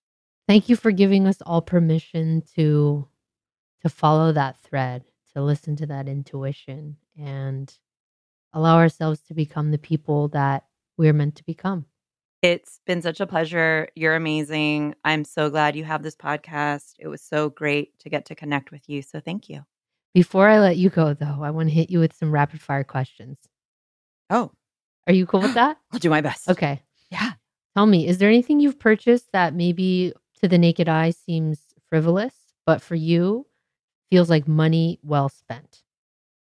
Thank you for giving us all permission to to follow that thread, to listen to that intuition and allow ourselves to become the people that we're meant to become. It's been such a pleasure. You're amazing. I'm so glad you have this podcast. It was so great to get to connect with you. So thank you. Before I let you go though, I want to hit you with some rapid fire questions. Oh, Are you cool with that? I'll do my best. Okay. Yeah. Tell me, is there anything you've purchased that maybe to the naked eye seems frivolous, but for you feels like money well spent?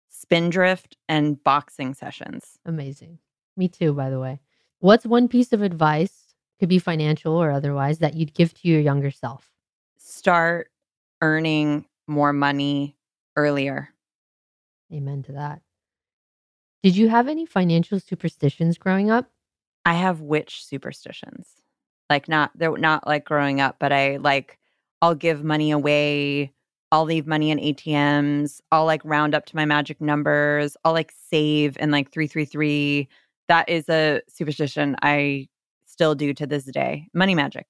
Spindrift and boxing sessions. Amazing. Me too, by the way. What's one piece of advice, could be financial or otherwise, that you'd give to your younger self? Start earning more money earlier. Amen to that. Did you have any financial superstitions growing up? I have witch superstitions. Like not they're not like growing up, but I like I'll give money away. I'll leave money in ATMs. I'll like round up to my magic numbers. I'll like save in like 333. That is a superstition I still do to this day. Money magic.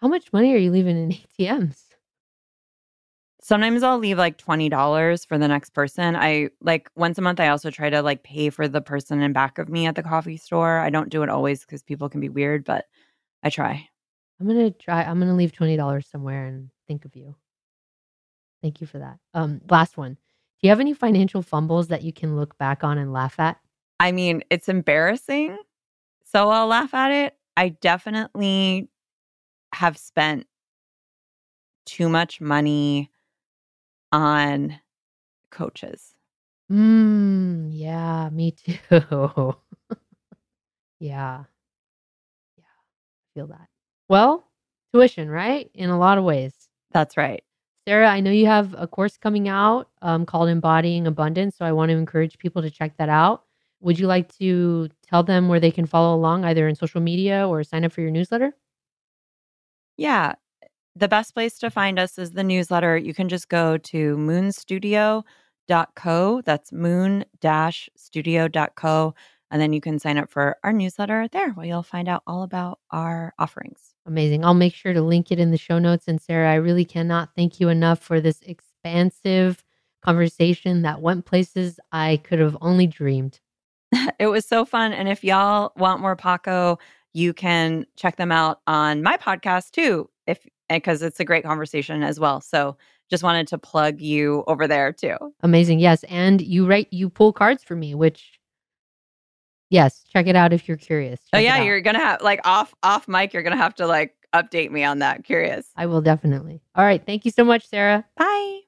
How much money are you leaving in ATMs? Sometimes I'll leave like $20 for the next person. I like once a month I also try to like pay for the person in back of me at the coffee store. I don't do it always cuz people can be weird, but I try. I'm gonna try. I'm gonna leave twenty dollars somewhere and think of you. Thank you for that. Um, last one. Do you have any financial fumbles that you can look back on and laugh at? I mean, it's embarrassing. So I'll laugh at it. I definitely have spent too much money on coaches. Mm, yeah, me too. yeah. Yeah. Feel that. Well, tuition, right? In a lot of ways. That's right. Sarah, I know you have a course coming out um, called Embodying Abundance. So I want to encourage people to check that out. Would you like to tell them where they can follow along, either in social media or sign up for your newsletter? Yeah. The best place to find us is the newsletter. You can just go to moonstudio.co. That's moon studio.co. And then you can sign up for our newsletter there where you'll find out all about our offerings. Amazing. I'll make sure to link it in the show notes. And Sarah, I really cannot thank you enough for this expansive conversation that went places I could have only dreamed. it was so fun. And if y'all want more Paco, you can check them out on my podcast too, if because it's a great conversation as well. So just wanted to plug you over there too. Amazing. Yes. And you write, you pull cards for me, which, yes, check it out if you're curious. oh Check it yeah, you're gonna have like off off mic, you're gonna have to like update me on that. Curious. I will definitely. All right. Thank you so much, Sarah. Bye.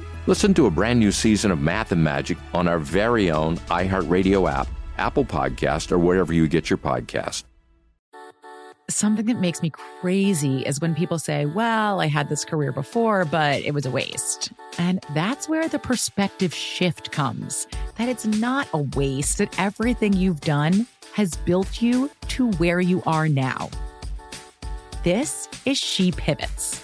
Listen to a brand new season of Math and Magic on our very own iHeartRadio app, Apple Podcast, or wherever you get your podcast. Something that makes me crazy is when people say, Well, I had this career before, but it was a waste. And that's where the perspective shift comes that it's not a waste, that everything you've done has built you to where you are now. This is She Pivots,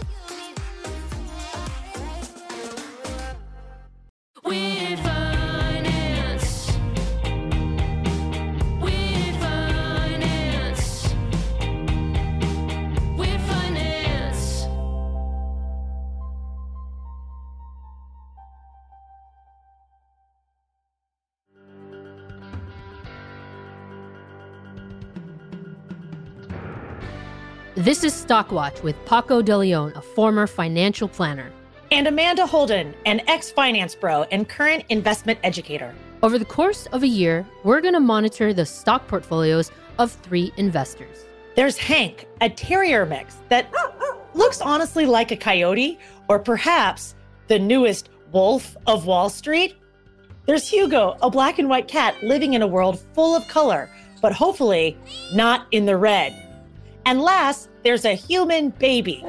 This is Stockwatch with Paco De Leon, a former financial planner. And Amanda Holden, an ex finance bro and current investment educator. Over the course of a year, we're going to monitor the stock portfolios of three investors. There's Hank, a terrier mix that looks honestly like a coyote, or perhaps the newest wolf of Wall Street. There's Hugo, a black and white cat living in a world full of color, but hopefully not in the red. And last, there's a human baby.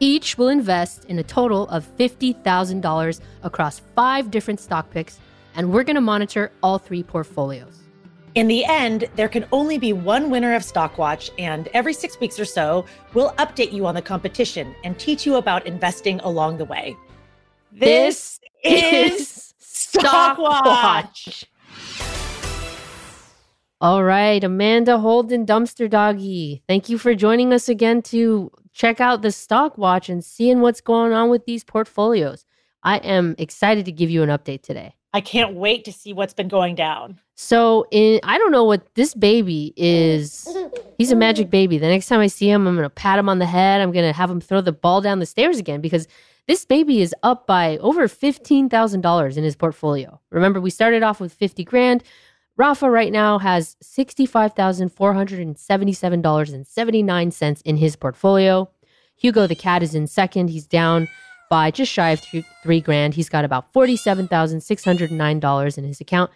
Each will invest in a total of $50,000 across five different stock picks, and we're going to monitor all three portfolios. In the end, there can only be one winner of Stockwatch, and every six weeks or so, we'll update you on the competition and teach you about investing along the way. This, is Stockwatch. All right, Amanda Holden, Dumpster Doggy. Thank you for joining us again to check out the stock watch and seeing what's going on with these portfolios. I am excited to give you an update today. I can't wait to see what's been going down. So, in I don't know what this baby is. He's a magic baby. The next time I see him, I'm gonna pat him on the head. I'm gonna have him throw the ball down the stairs again because this baby is up by over fifteen thousand dollars in his portfolio. Remember, we started off with fifty grand. Rafa right now has sixty-five thousand four hundred and seventy-seven dollars and seventy-nine cents in his portfolio. Hugo the cat is in second. He's down by just shy of three, three grand. He's got about forty-seven thousand six hundred nine dollars in his account.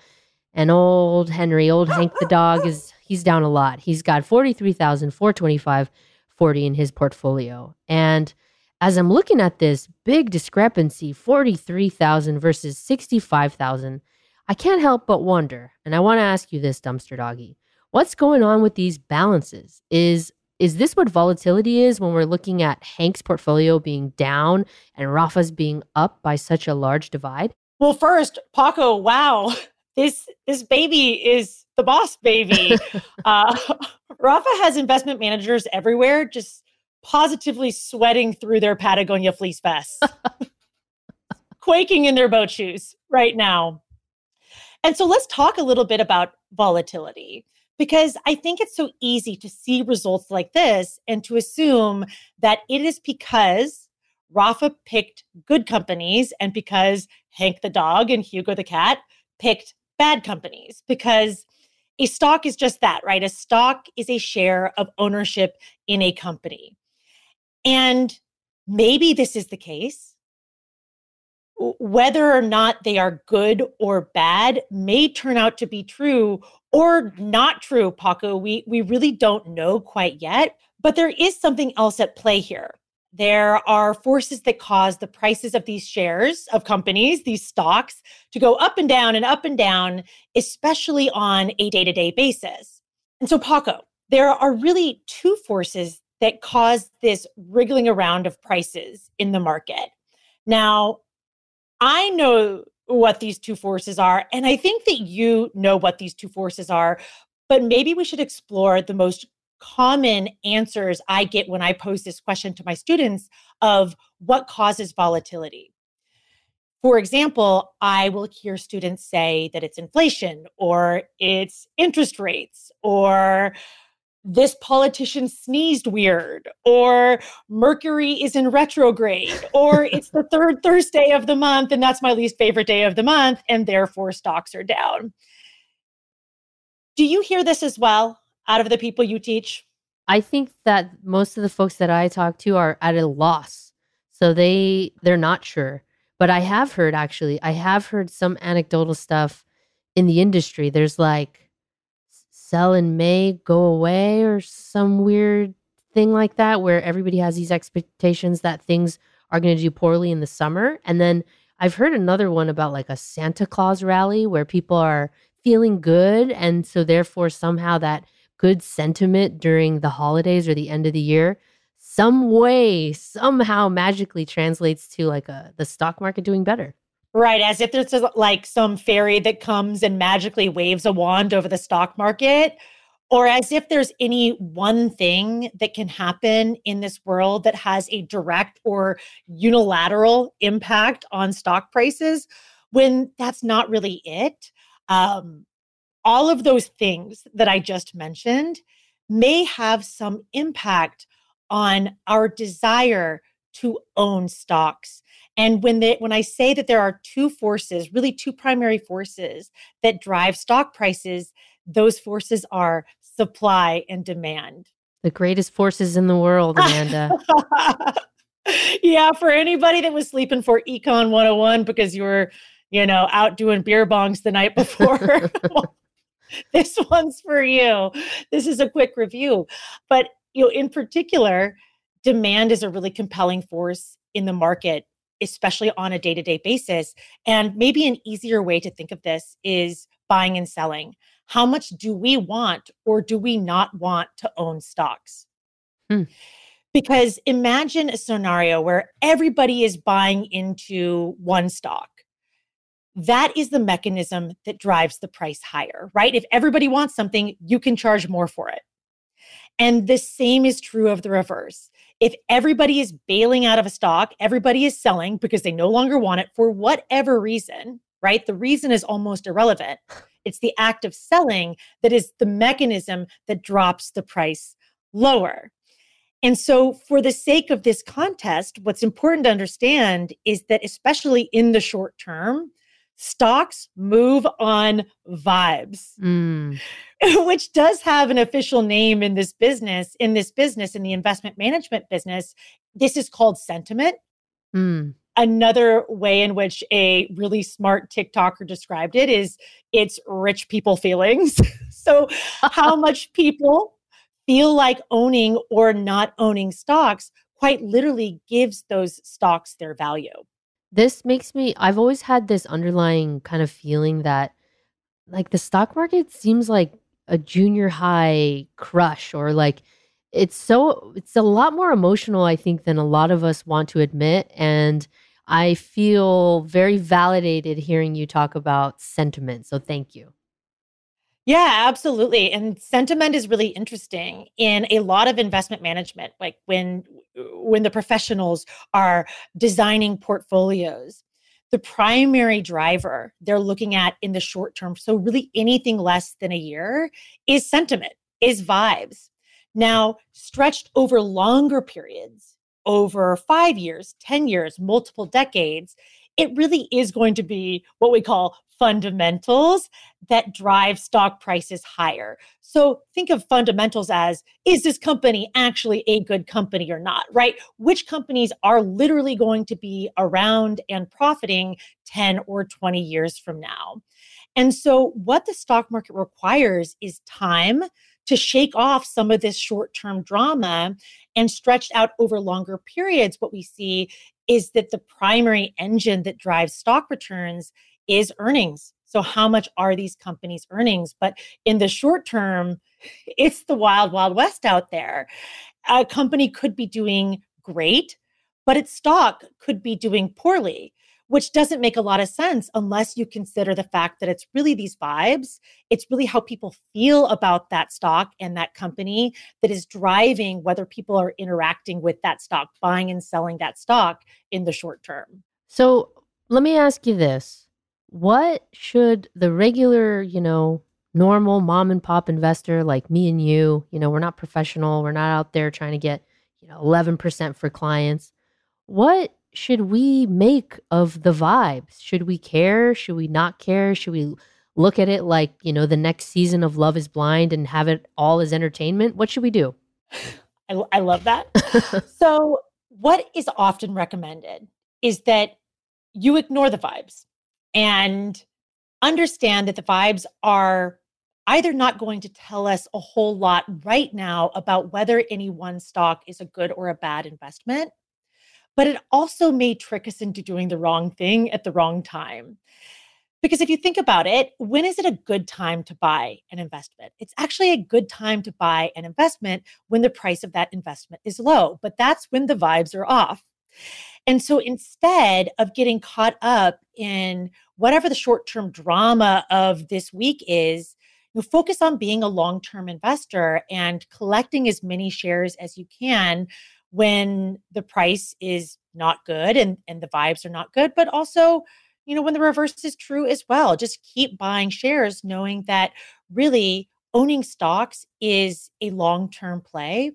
And old Henry, old Hank the dog is he's down a lot. He's got forty-three thousand four twenty-five forty in his portfolio. And as I'm looking at this big discrepancy, forty-three thousand versus sixty-five thousand, I can't help but wonder. And I want to ask you this, dumpster doggy, what's going on with these balances? Is is this what volatility is when we're looking at Hank's portfolio being down and Rafa's being up by such a large divide? Well, first, Paco, wow, this this baby is the boss baby. uh, Rafa has investment managers everywhere, just positively sweating through their Patagonia fleece vests, quaking in their boat shoes right now. And so let's talk a little bit about volatility because I think it's so easy to see results like this and to assume that it is because Rafa picked good companies and because Hank the dog and Hugo the cat picked bad companies because a stock is just that, right? A stock is a share of ownership in a company. And maybe this is the case. Whether or not they are good or bad may turn out to be true or not true, Paco. We, we really don't know quite yet. But there is something else at play here. There are forces that cause the prices of these shares of companies, these stocks, to go up and down and up and down, especially on a day to day basis. And so, Paco, there are really two forces that cause this wriggling around of prices in the market. Now, I know what these two forces are, and I think that you know what these two forces are, but maybe we should explore the most common answers I get when I pose this question to my students of what causes volatility. For example, I will hear students say that it's inflation or it's interest rates or this politician sneezed weird or Mercury is in retrograde or it's the third Thursday of the month and that's my least favorite day of the month and therefore stocks are down. Do you hear this as well out of the people you teach? I think that most of the folks that I talk to are at a loss. So they they're not sure. But I have heard actually, I have heard some anecdotal stuff in the industry. There's like sell in May, go away or some weird thing like that where everybody has these expectations that things are going to do poorly in the summer. And then I've heard another one about like a Santa Claus rally where people are feeling good and so therefore somehow that good sentiment during the holidays or the end of the year some way somehow magically translates to like a the stock market doing better Right, as if there's like some fairy that comes and magically waves a wand over the stock market, or as if there's any one thing that can happen in this world that has a direct or unilateral impact on stock prices, when that's not really it. Um, all of those things that I just mentioned may have some impact on our desire to own stocks. And when they when I say that there are two forces, really two primary forces that drive stock prices, those forces are supply and demand. the greatest forces in the world amanda yeah, for anybody that was sleeping for Econ 101 because you were, you know, out doing beer bongs the night before. this one's for you. This is a quick review. But, you know, in particular, demand is a really compelling force in the market, especially on a day to day basis. And maybe an easier way to think of this is buying and selling. How much do we want or do we not want to own stocks? Hmm. Because imagine a scenario where everybody is buying into one stock. That is the mechanism that drives the price higher, right? If everybody wants something, you can charge more for it. And the same is true of the reverse. If everybody is bailing out of a stock, everybody is selling because they no longer want it for whatever reason, right? The reason is almost irrelevant. It's the act of selling that is the mechanism that drops the price lower. And so, for the sake of this contest, what's important to understand is that, especially in the short term, stocks move on vibes, Mm. which does have an official name in this business. In this business, in the investment management business, this is called sentiment. Mm. Another way in which a really smart TikToker described it is it's rich people feelings. so, how much people feel like owning or not owning stocks quite literally gives those stocks their value. This makes me, I've always had this underlying kind of feeling that like the stock market seems like a junior high crush or like it's so, it's a lot more emotional, I think, than a lot of us want to admit. And I feel very validated hearing you talk about sentiment. So thank you. Yeah, absolutely. And sentiment is really interesting in a lot of investment management, like when when the professionals are designing portfolios. The primary driver they're looking at in the short term, so really anything less than a year, is sentiment, is vibes. Now, stretched over longer periods, over five years, 10 years, multiple decades, it really is going to be what we call fundamentals that drive stock prices higher. So think of fundamentals as is this company actually a good company or not, right? Which companies are literally going to be around and profiting 10 or 20 years from now? And so what the stock market requires is time to shake off some of this short term drama and stretched out over longer periods. What we see is that the primary engine that drives stock returns is earnings. So, how much are these companies' earnings? But in the short term, it's the wild, wild west out there. A company could be doing great, but its stock could be doing poorly, which doesn't make a lot of sense unless you consider the fact that it's really these vibes. It's really how people feel about that stock and that company that is driving whether people are interacting with that stock, buying and selling that stock in the short term. So let me ask you this. What should the regular, you know, normal mom and pop investor like me and you, you know, we're not professional, we're not out there trying to get, you know, 11% for clients. What should we make of the vibes? Should we care? Should we not care? Should we look at it like, you know, the next season of Love is Blind and have it all as entertainment? What should we do? I, I love that. so, what is often recommended is that you ignore the vibes and understand that the vibes are either not going to tell us a whole lot right now about whether any one stock is a good or a bad investment, but it also may trick us into doing the wrong thing at the wrong time. Because if you think about it, when is it a good time to buy an investment? It's actually a good time to buy an investment when the price of that investment is low, but that's when the vibes are off. And so instead of getting caught up in whatever the short term drama of this week is, you focus on being a long term investor and collecting as many shares as you can when the price is not good and, and the vibes are not good, but also you know, when the reverse is true as well. Just keep buying shares, knowing that really owning stocks is a long term play.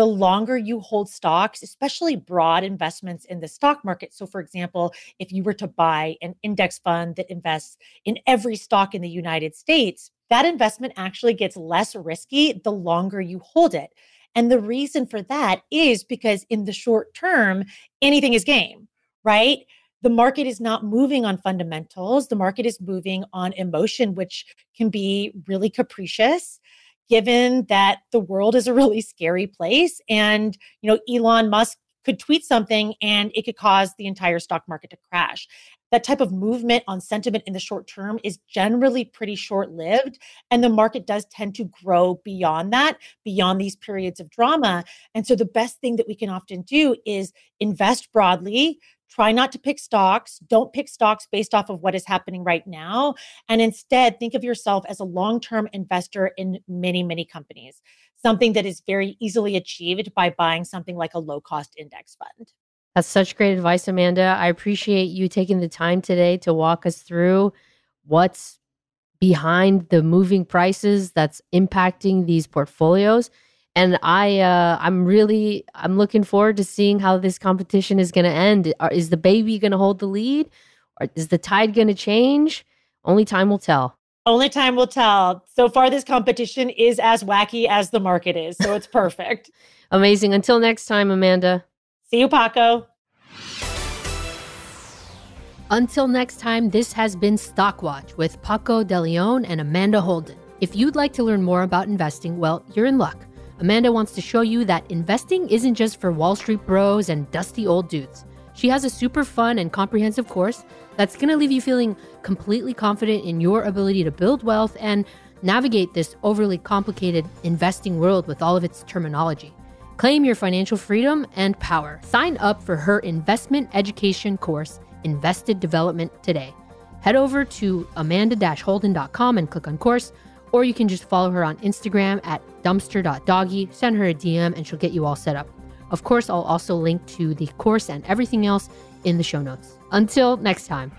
The longer you hold stocks, especially broad investments in the stock market. So, for example, if you were to buy an index fund that invests in every stock in the United States, that investment actually gets less risky the longer you hold it. And the reason for that is because in the short term, anything is game, right? the market is not moving on fundamentals. The market is moving on emotion, which can be really capricious. Given that the world is a really scary place and, you know, Elon Musk could tweet something and it could cause the entire stock market to crash. That type of movement on sentiment in the short term is generally pretty short lived. And the market does tend to grow beyond that, beyond these periods of drama. And so the best thing that we can often do is invest broadly, try not to pick stocks. Don't pick stocks based off of what is happening right now. And instead, think of yourself as a long term investor in many, many companies, something that is very easily achieved by buying something like a low cost index fund. That's such great advice, Amanda. I appreciate you taking the time today to walk us through what's behind the moving prices that's impacting these portfolios. And I, uh, I'm really, I'm looking forward to seeing how this competition is going to end. Are- Is the baby going to hold the lead, or is the tide going to change? Only time will tell. Only time will tell. So far, this competition is as wacky as the market is. So it's perfect. Amazing. Until next time, Amanda. See you, Paco. Until next time, this has been Stockwatch with Paco De Leon and Amanda Holden. If you'd like to learn more about investing, well, you're in luck. Amanda wants to show you that investing isn't just for Wall Street bros and dusty old dudes. She has a super fun and comprehensive course that's going to leave you feeling completely confident in your ability to build wealth and navigate this overly complicated investing world with all of its terminology. Claim your financial freedom and power. Sign up for her investment education course, Invested Development, today. Head over to amanda-holden.com and click on course, or you can just follow her on Instagram at dumpster.doggy, send her a DM, and she'll get you all set up. Of course, I'll also link to the course and everything else in the show notes. Until next time.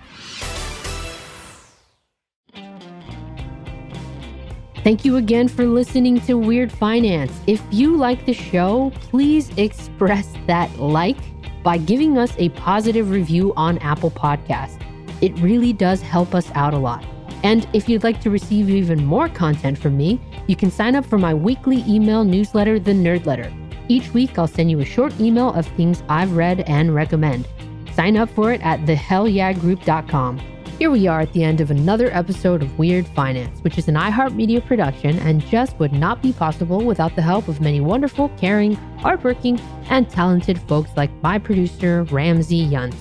Thank you again for listening to Weird Finance. If you like the show, please express that like by giving us a positive review on Apple Podcasts. It really does help us out a lot. And if you'd like to receive even more content from me, you can sign up for my weekly email newsletter, The Nerdletter. Each week, I'll send you a short email of things I've read and recommend. Sign up for it at thehellyeahgroup.com. Here we are at the end of another episode of Weird Finance, which is an iHeartMedia production and just would not be possible without the help of many wonderful, caring, hardworking, and talented folks like my producer, Ramsey Yount.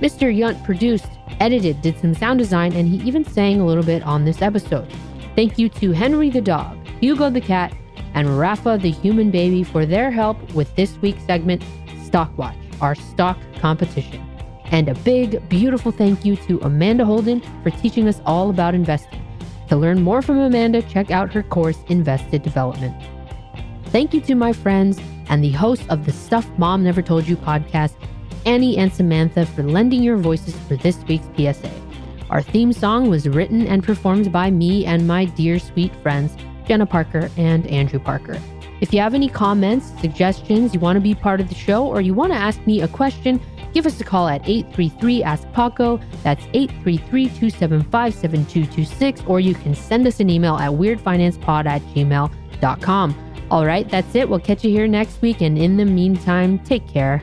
Mr. Yount produced, edited, did some sound design, and he even sang a little bit on this episode. Thank you to Henry the dog, Hugo the cat, and Rafa the human baby for their help with this week's segment, Stockwatch, our stock competition. And a big, beautiful thank you to Amanda Holden for teaching us all about investing. To learn more from Amanda, check out her course, Invested Development. Thank you to my friends and the hosts of the Stuff Mom Never Told You podcast, Anney and Samantha, for lending your voices for this week's PSA. Our theme song was written and performed by me and my dear sweet friends, Jenna Parker and Andrew Parker. If you have any comments, suggestions, you want to be part of the show, or you want to ask me a question, give us a call at 833 Ask Paco. That's 833 275 7226, or you can send us an email at weirdfinancepod at gmail.com. All right, that's it. We'll catch you here next week, and in the meantime, take care.